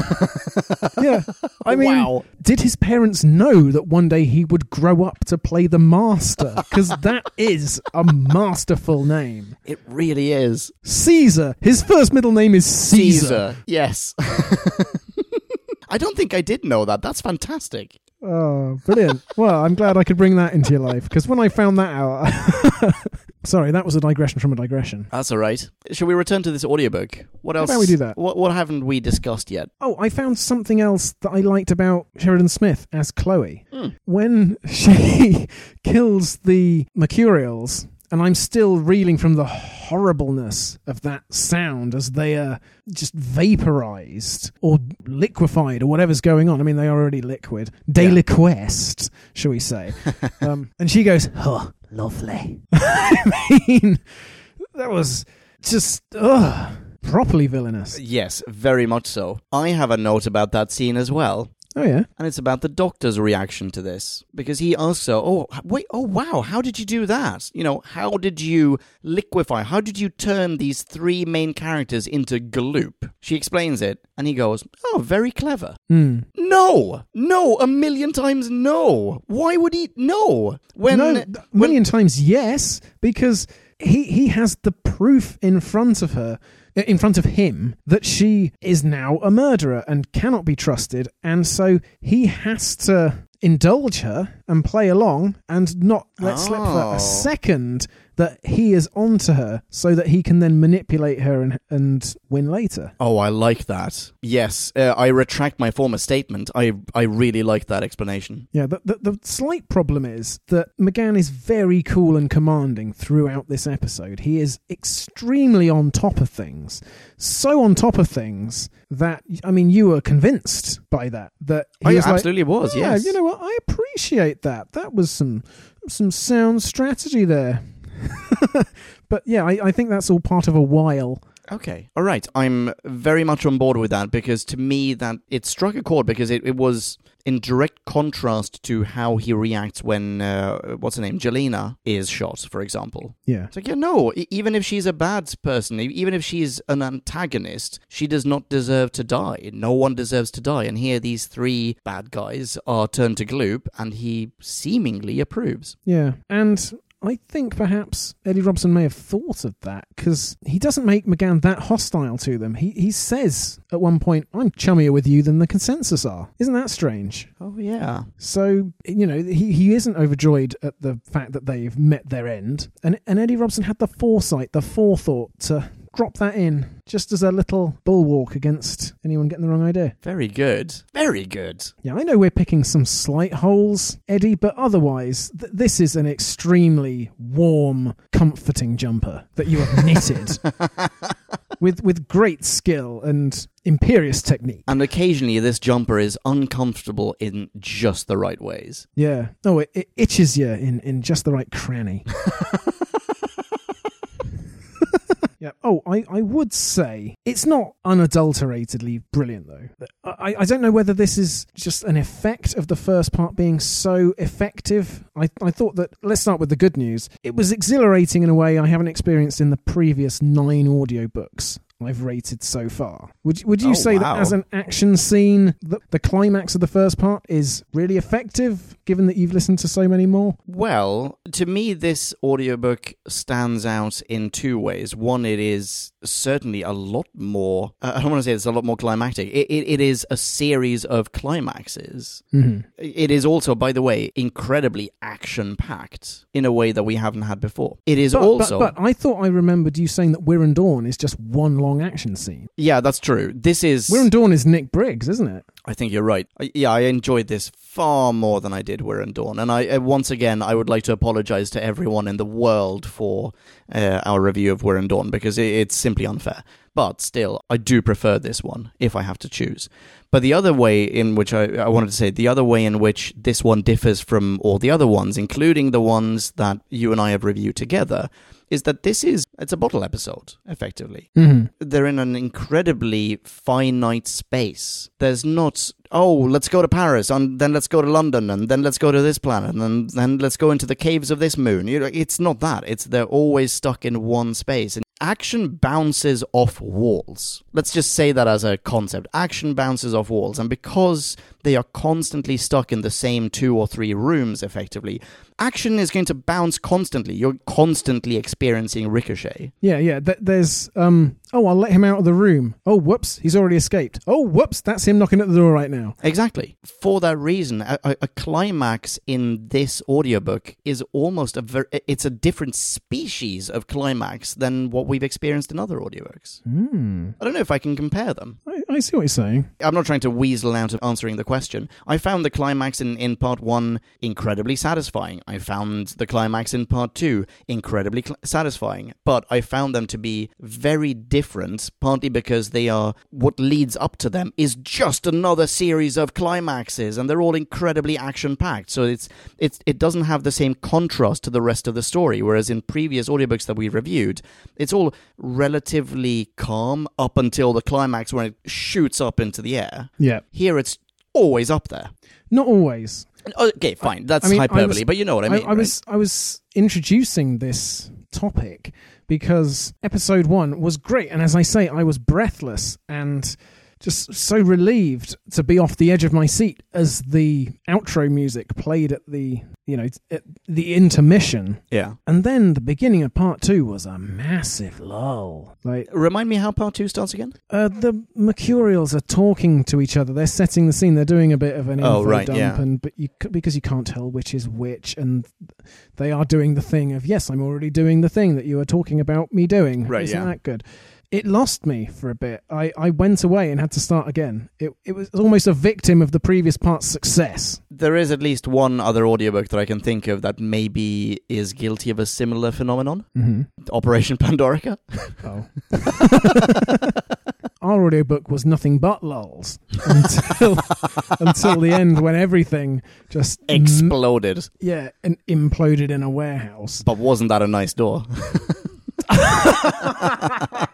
Yeah. I mean, Wow. did his parents know that one day he would grow up to play the master? Because that is a masterful name. It really is. Caesar. His first middle name is Caesar. Caesar. Yes. I don't think I did know that. That's fantastic. Oh, brilliant. well, I'm glad I could bring that into your life because when I found that out. Sorry, that was a digression from a digression. That's all right. Shall we return to this audiobook? What else? about we do that? What, what haven't we discussed yet? Oh, I found something else that I liked about Sheridan Smith as Chloe. Hmm. When she kills the Mercurials, and I'm still reeling from the horribleness of that sound as they are just vaporized or liquefied or whatever's going on. I mean, they are already liquid. Deliquest, shall we say. um, and she goes, huh, lovely. I mean, that was just, ugh, properly villainous. Yes, very much so. I have a note about that scene as well. Oh, yeah. And it's about the doctor's reaction to this. Because he asks her, Oh, wait, oh, wow, how did you do that? You know, how did you liquefy? How did you turn these three main characters into gloop? She explains it, and he goes, Oh, very clever. Hmm. No! No! A million times no! Why would he? No! When. no, a million times yes, because he he has the proof in front of her, in front of him, that she is now a murderer and cannot be trusted, and so he has to indulge her and play along and not let slip for Oh. a second that he is onto her so that he can then manipulate her and, and win later. Oh, I like that. Yes, uh, I retract my former statement. I I really like that explanation. Yeah, the, the, the slight problem is that McGann is very cool and commanding throughout this episode. He is extremely on top of things. So on top of things that, I mean, you were convinced by that. That he I was like, absolutely was, yeah, yes. you know what? I appreciate that. That was some some sound strategy there. but yeah, I, I think that's all part of a while. Okay. All right. I'm very much on board with that because to me that it struck a chord because it, it was in direct contrast to how he reacts when uh, what's her name Jelena is shot, for example. Yeah. It's like yeah, no. e- Even if she's a bad person, e- even if she's an antagonist, she does not deserve to die. No one deserves to die. And here, these three bad guys are turned to gloop, and he seemingly approves. Yeah, and I think perhaps Eddie Robson may have thought of that because he doesn't make McGann that hostile to them. He he says at one point, "I'm chummier with you than the consensus are." Isn't that strange? Oh yeah. So you know he, he isn't overjoyed at the fact that they've met their end, and and Eddie Robson had the foresight, the forethought to drop that in just as a little bulwark against anyone getting the wrong idea. Very good. Very good. Yeah, I know we're picking some slight holes, Eddie, but otherwise, th- this is an extremely warm, comforting jumper that you have knitted with with great skill and imperious technique. And occasionally this jumper is uncomfortable in just the right ways. Yeah. Oh, it, it itches you in in just the right cranny. Yeah. Oh, I, I would say it's not unadulteratedly brilliant, though. I, I don't know whether this is just an effect of the first part being so effective. I, I thought that, let's start with the good news. It was exhilarating in a way I haven't experienced in the previous nine audiobooks. I've rated so far. Would would you Oh, say wow. that as an action scene, the, the climax of the first part is really effective, given that you've listened to so many more? Well, to me, this audiobook stands out in two ways. One, it is certainly a lot more, uh, I don't want to say it's a lot more climactic. It, it, it is a series of climaxes. Mm-hmm. It is also, by the way, incredibly action packed in a way that we haven't had before. It is But, also. but, but I thought I remembered you saying that Wirrn Dawn is just one long action scene. yeah, that's true. This is. Wirrn Dawn is Nick Briggs, isn't it? I think you're right. I, yeah, I enjoyed this far more than I did Wirrn Dawn. And I uh, once again, I would like to apologize to everyone in the world for uh, our review of Wirrn Dawn because it, it's simply unfair. But still, I do prefer this one if I have to choose. But the other way in which I, I wanted to say, the other way in which this one differs from all the other ones, including the ones that you and I have reviewed together, is that this is it's a bottle episode effectively Mm-hmm. they're in an incredibly finite space. There's not, oh, let's go to Paris, and then let's go to London, and then let's go to this planet, and then, then let's go into the caves of this moon. You know, it's not that. It's they're always stuck in one space. And action bounces off walls. Let's just say that as a concept. Action bounces off walls. And because they are constantly stuck in the same two or three rooms, effectively, action is going to bounce constantly. You're constantly experiencing ricochet. Yeah, yeah. Th- there's um. Oh, I'll let him out of the room. Oh, whoops, he's already escaped. Oh, whoops, that's him knocking at the door right now. Exactly. For that reason, a, a, climax in this audiobook is almost a ver- it's a different species of climax than what we've experienced in other audiobooks. Hmm. I don't know if I can compare them. I, I see what you're saying. I'm not trying to weasel out of answering the question. I found the climax in, in part one incredibly satisfying. I found the climax in part two incredibly cl- satisfying. But I found them to be very different, partly because they are what leads up to them is just another series of climaxes, and they're all incredibly action packed. So it's it's it doesn't have the same contrast to the rest of the story. Whereas in previous audiobooks that we reviewed, it's all relatively calm up until the climax when it shoots up into the air. Yeah. Here it's always up there. Not always. Oh, okay, fine. That's I mean, hyperbole, was- but you know what I mean. I, was I was introducing this topic because episode one was great, and as I say, I was breathless and just so relieved to be off the edge of my seat as the outro music played at the you know at the intermission. Yeah. and then the beginning of part two was a massive lull. Like Remind me how part two starts again? uh, the Mercurials are talking to each other. They're setting the scene. They're doing a bit of an Oh, right, dump, yeah. and but you because you can't tell which is which, and they are doing the thing of yes, I'm already doing the thing that you were talking about me doing. Right, Isn't yeah. that good? It lost me for a bit. I, I went away and had to start again. It it was almost a victim of the previous part's success. There is at least one other audiobook that I can think of that maybe is guilty of a similar phenomenon. Mm-hmm. Operation Pandorica. Oh. Our audiobook was nothing but lulls until until the end when everything just m- Exploded. yeah and imploded in a warehouse. But wasn't that a nice door?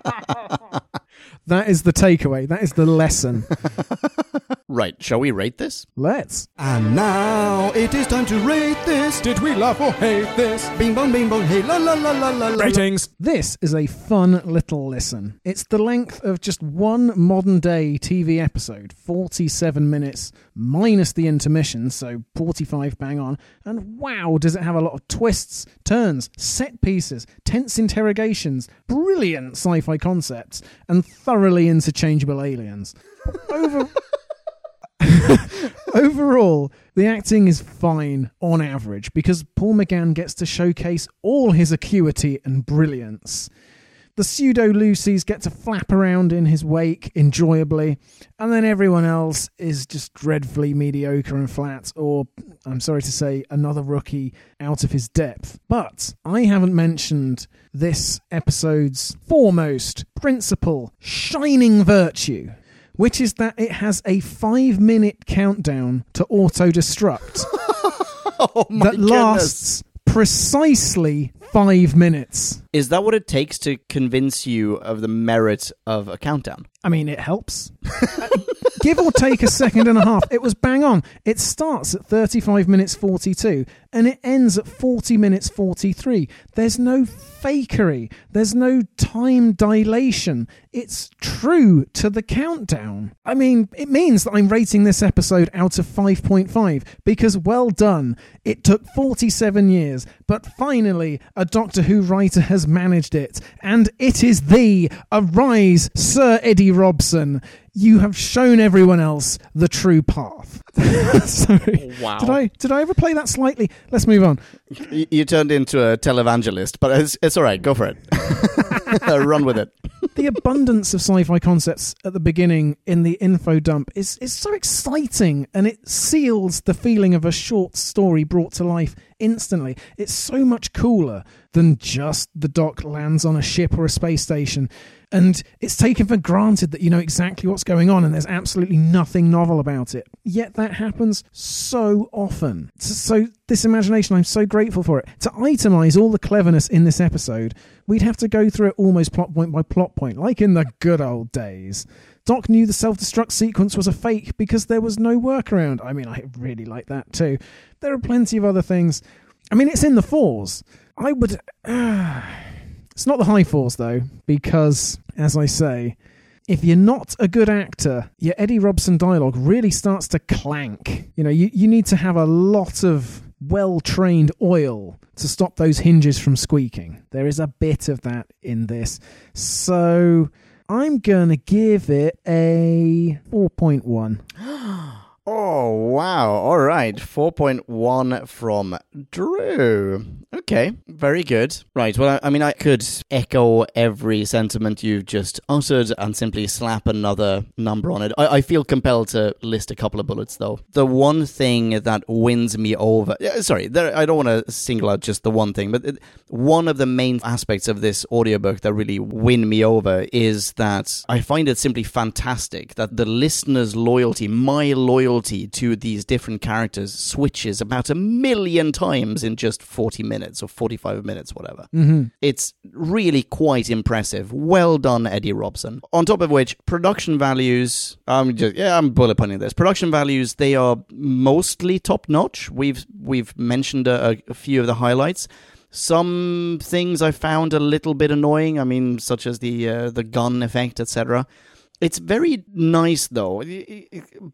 That is the takeaway. That is the lesson. right. Right, shall we rate this? Let's. And now it is time to rate this. Did we love or hate this? Bing bong, bing bong, hey la la la la la. la. Ratings. This is a fun little listen. It's the length of just one modern day TV episode, 47 minutes minus the intermission, so 45 bang on. And wow, does it have a lot of twists, turns, set pieces, tense interrogations, brilliant sci fi concepts, and thoroughly interchangeable aliens. Over. Overall, the acting is fine on average because Paul McGann gets to showcase all his acuity and brilliance. The pseudo Lucie's get to flap around in his wake enjoyably, and then everyone else is just dreadfully mediocre and flat, or, I'm sorry to say, another rookie out of his depth. But I haven't mentioned this episode's foremost principal, shining virtue which is that it has a five minute countdown to auto destruct Oh my that goodness. lasts precisely five minutes. Is that what it takes to convince you of the merit of a countdown? I mean, it helps. Give or take a second and a half. It was bang on. It starts at 35 minutes 42 and it ends at 40 minutes 43. There's no fakery, there's no time dilation. It's true to the countdown. I mean, it means that I'm rating this episode out of 5.5 because well done. It took 47 years, but finally, a Doctor Who writer has managed it. And it is thee. Arise, Sir Eddie Robson. You have shown everyone else the true path. Sorry. Wow. Did I did I ever play that slightly? Let's move on. Y- You turned into a televangelist, but it's, it's all right. Go for it. Run with it. the abundance of sci-fi concepts at the beginning in the info dump is is so exciting and it seals the feeling of a short story brought to life instantly. It's so much cooler than just the doc lands on a ship or a space station. And it's taken for granted that you know exactly what's going on and there's absolutely nothing novel about it. Yet that happens so often. So, this imagination, I'm so grateful for it. To itemize all the cleverness in this episode, we'd have to go through it almost plot point by plot point, like in the good old days. Doc knew the self destruct sequence was a fake because there was no workaround. I mean, I really like that too. There are plenty of other things. I mean, it's in the fours. I would. it's not the high fours, though, because, as I say, if you're not a good actor, your Eddie Robson dialogue really starts to clank. You know, you, you need to have a lot of well trained oil to stop those hinges from squeaking. There is a bit of that in this. So I'm going to give it a 4.1. Oh, wow. All right. 4.1 from Drew. Okay. Very good. Right. Well, I, I mean, I could echo every sentiment you've just uttered and simply slap another number on it. I, I feel compelled to list a couple of bullets, though. The one thing that wins me over, sorry, there, I don't want to single out just the one thing, but it, one of the main aspects of this audiobook that really win me over is that I find it simply fantastic that the listener's loyalty, my loyalty to these different characters, switches about a million times in just 40 minutes or 45 minutes, whatever. Mm-hmm. It's really quite impressive. Well done, Eddie Robson. On top of which, production values. I'm just yeah, I'm bullet pointing this. Production values they are mostly top notch. We've we've mentioned a, a few of the highlights. Some things I found a little bit annoying. I mean, such as the uh, the gun effect, etc. It's very nice, though.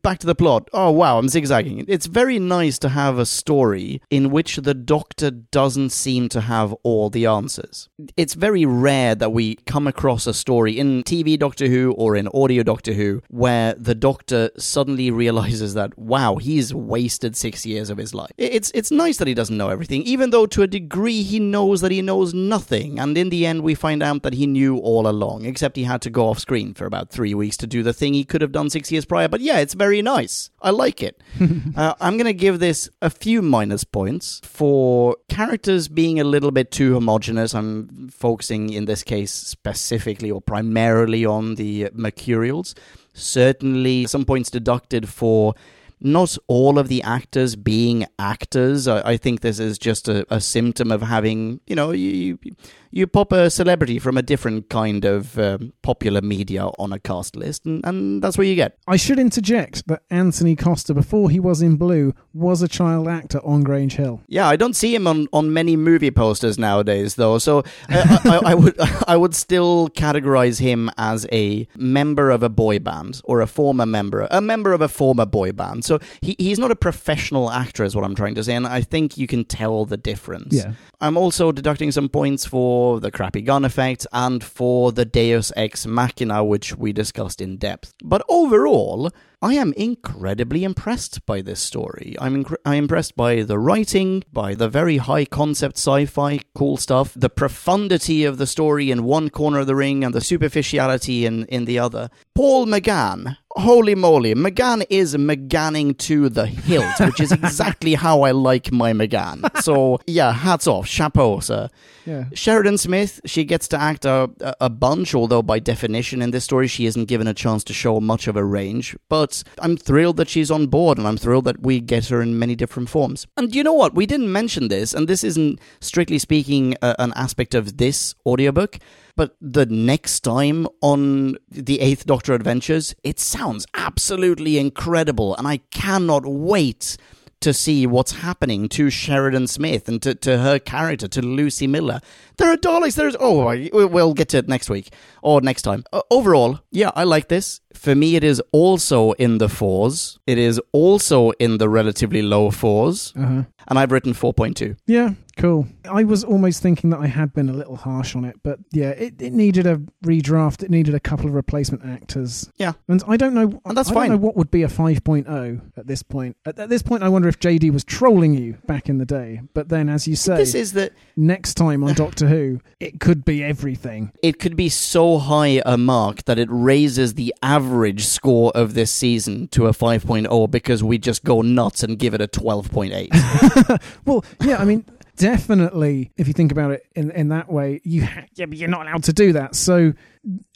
Back to the plot. Oh, wow, I'm zigzagging. It's very nice to have a story in which the Doctor doesn't seem to have all the answers. It's very rare that we come across a story in TV Doctor Who or in audio Doctor Who where the Doctor suddenly realizes that, wow, he's wasted six years of his life. It's, it's nice that he doesn't know everything, even though to a degree he knows that he knows nothing. And in the end, we find out that he knew all along, except he had to go off screen for about three weeks to do the thing he could have done six years prior. But yeah, it's very nice. I like it. uh, I'm going to give this a few minus points for characters being a little bit too homogenous. I'm focusing in this case specifically or primarily on the Mercurials. Certainly, some points deducted for not all of the actors being actors. I, I think this is just a, a symptom of having, you know, you, you you pop a celebrity from a different kind of um, popular media on a cast list, and, and that's what you get. I should interject that Antony Costa, before he was in Blue, was a child actor on Grange Hill. Yeah, I don't see him on, on many movie posters nowadays, though. So uh, I, I, I would I would still categorize him as a member of a boy band or a former member, a member of a former boy band. So he, he's not a professional actor, is what I'm trying to say, and I think you can tell the difference. Yeah. I'm also deducting some points for the crappy gun effect and for the Deus Ex Machina, which we discussed in depth. But overall, I am incredibly impressed by this story. I'm inc- I'm impressed by the writing, by the very high concept sci-fi cool stuff, the profundity of the story in one corner of the ring and the superficiality in in the other. Paul McGann Holy moly, McGann is McGanning to the hilt, which is exactly how I like my McGann. So, yeah, hats off, chapeau, sir. Yeah. Sheridan Smith, she gets to act a, a bunch, although by definition in this story she isn't given a chance to show much of a range. But I'm thrilled that she's on board, and I'm thrilled that we get her in many different forms. And you know what? We didn't mention this, and this isn't strictly speaking uh, an aspect of this audiobook. But the next time on the Eighth Doctor Adventures, it sounds absolutely incredible, and I cannot wait to see what's happening to Sheridan Smith and to, to her character, to Lucie Miller. There are Daleks. There's oh, we'll get to it next week or next time. Uh, overall, yeah, I like this. For me, it is also in the fours. It is also in the relatively low 4s Uh-huh. and I've written four point two. Yeah, cool. I was almost thinking that I had been a little harsh on it, but yeah, it, it needed a redraft. It needed a couple of replacement actors. Yeah. And I don't know. And that's I fine. don't know what would be a 5.0 at this point. At, at this point, I wonder if JD was trolling you back in the day. But then, as you say, This is the next time on Doctor Who, it could be everything. it could be so high a mark that it raises the average score of this season to a 5.0 because we just go nuts and give it a 12.8. Well, yeah, I mean, definitely. If you think about it in in that way, you ha- yeah, but you're not allowed to do that. So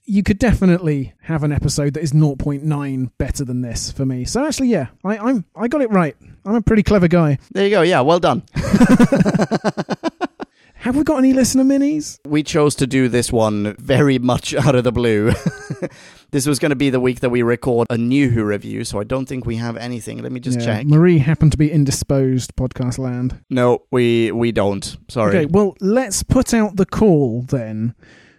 you could definitely have an episode that is 0.9 better than this for me. So actually, yeah, I, I'm I got it right. I'm a pretty clever guy. there you go. Yeah, well done. Have we got any listener minis? We chose to do this one very much out of the blue. this was going to be the week that we record a new Who review, so I don't think we have anything. Let me just Yeah, check. Marie happened to be indisposed. Podcast land. No, we we don't. Sorry. Okay, well, let's put out the call then.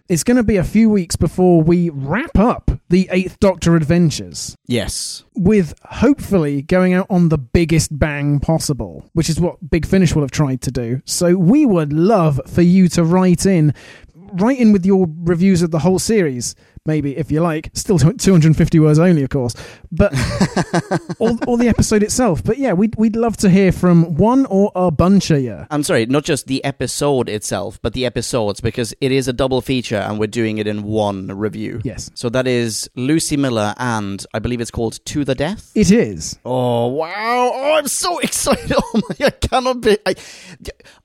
It's going to be a few weeks before we wrap up the Eighth Doctor adventures. Yes. with hopefully going out on the biggest bang possible, which is what Big Finish will have tried to do. So we would love for you to write in, write in with your reviews of the whole series. Maybe if you like, still 250 words only, of course, but or, or the episode itself. But yeah, we'd we'd love to hear from one or a bunch of you. I'm sorry, not just the episode itself, but the episodes, because it is a double feature and we're doing it in one review. Yes, So that is Lucie Miller and I believe it's called To the Death. it is. Oh wow! Oh, I'm so excited! Oh my, I cannot be. I,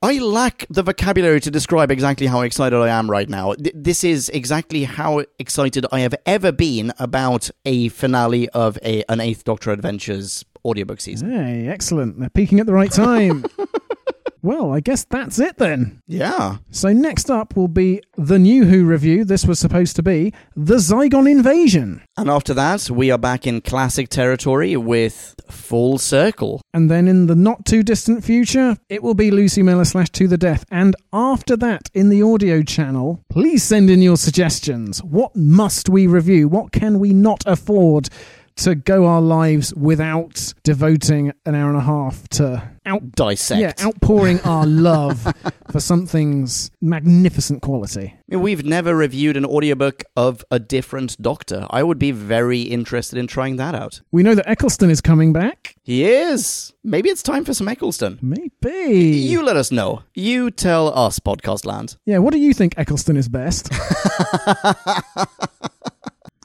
I lack the vocabulary to describe exactly how excited I am right now. Th- This is exactly how excited I have ever been about a finale of a an Eighth Doctor Adventures audiobook season. Hey, excellent. They're peaking at the right time. well, I guess that's it then. Yeah. So next up will be the new Who review. This was supposed to be the Zygon Invasion. And after that, we are back in classic territory with Full Circle. And then in the not too distant future, it will be Lucie Miller slash To the Death. And after that, in the audio channel, please send in your suggestions. What must we review? What can we not afford to go our lives without devoting an hour and a half to out Dissect. yeah, outpouring our love for something's magnificent quality. I mean, We've never reviewed an audiobook of a different Doctor. I would be very interested in trying that out. We know that Eccleston is coming back. He is. Maybe it's time for some Eccleston. Maybe. You let us know. You tell us, Podcast Land. Yeah, what do you think Eccleston is best?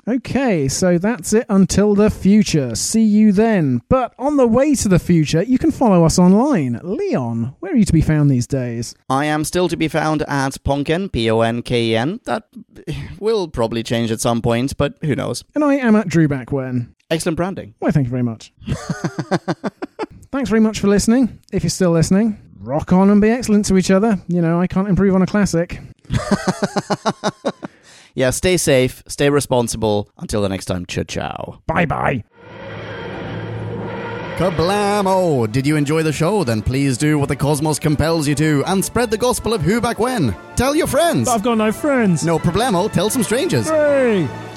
okay, so that's it until the future. See you then. But on the way to the future, you can follow us online. Leon, where are you to be found these days? I am still to be found at Ponken, P O N K E N. That will probably change at some point, but who knows? And I am at Drew Backwen. Excellent branding. Why, thank you very much. Thanks very much for listening. If you're still listening, rock on and be excellent to each other. You know, I can't improve on a classic. Yeah, stay safe, stay responsible. Until the next time, ciao ciao. Bye bye. Kablamo! Did you enjoy the show? Then please do what the cosmos compels you to and spread the gospel of who back when. Tell your friends. I've got no friends. No problemo, tell some strangers. Hey!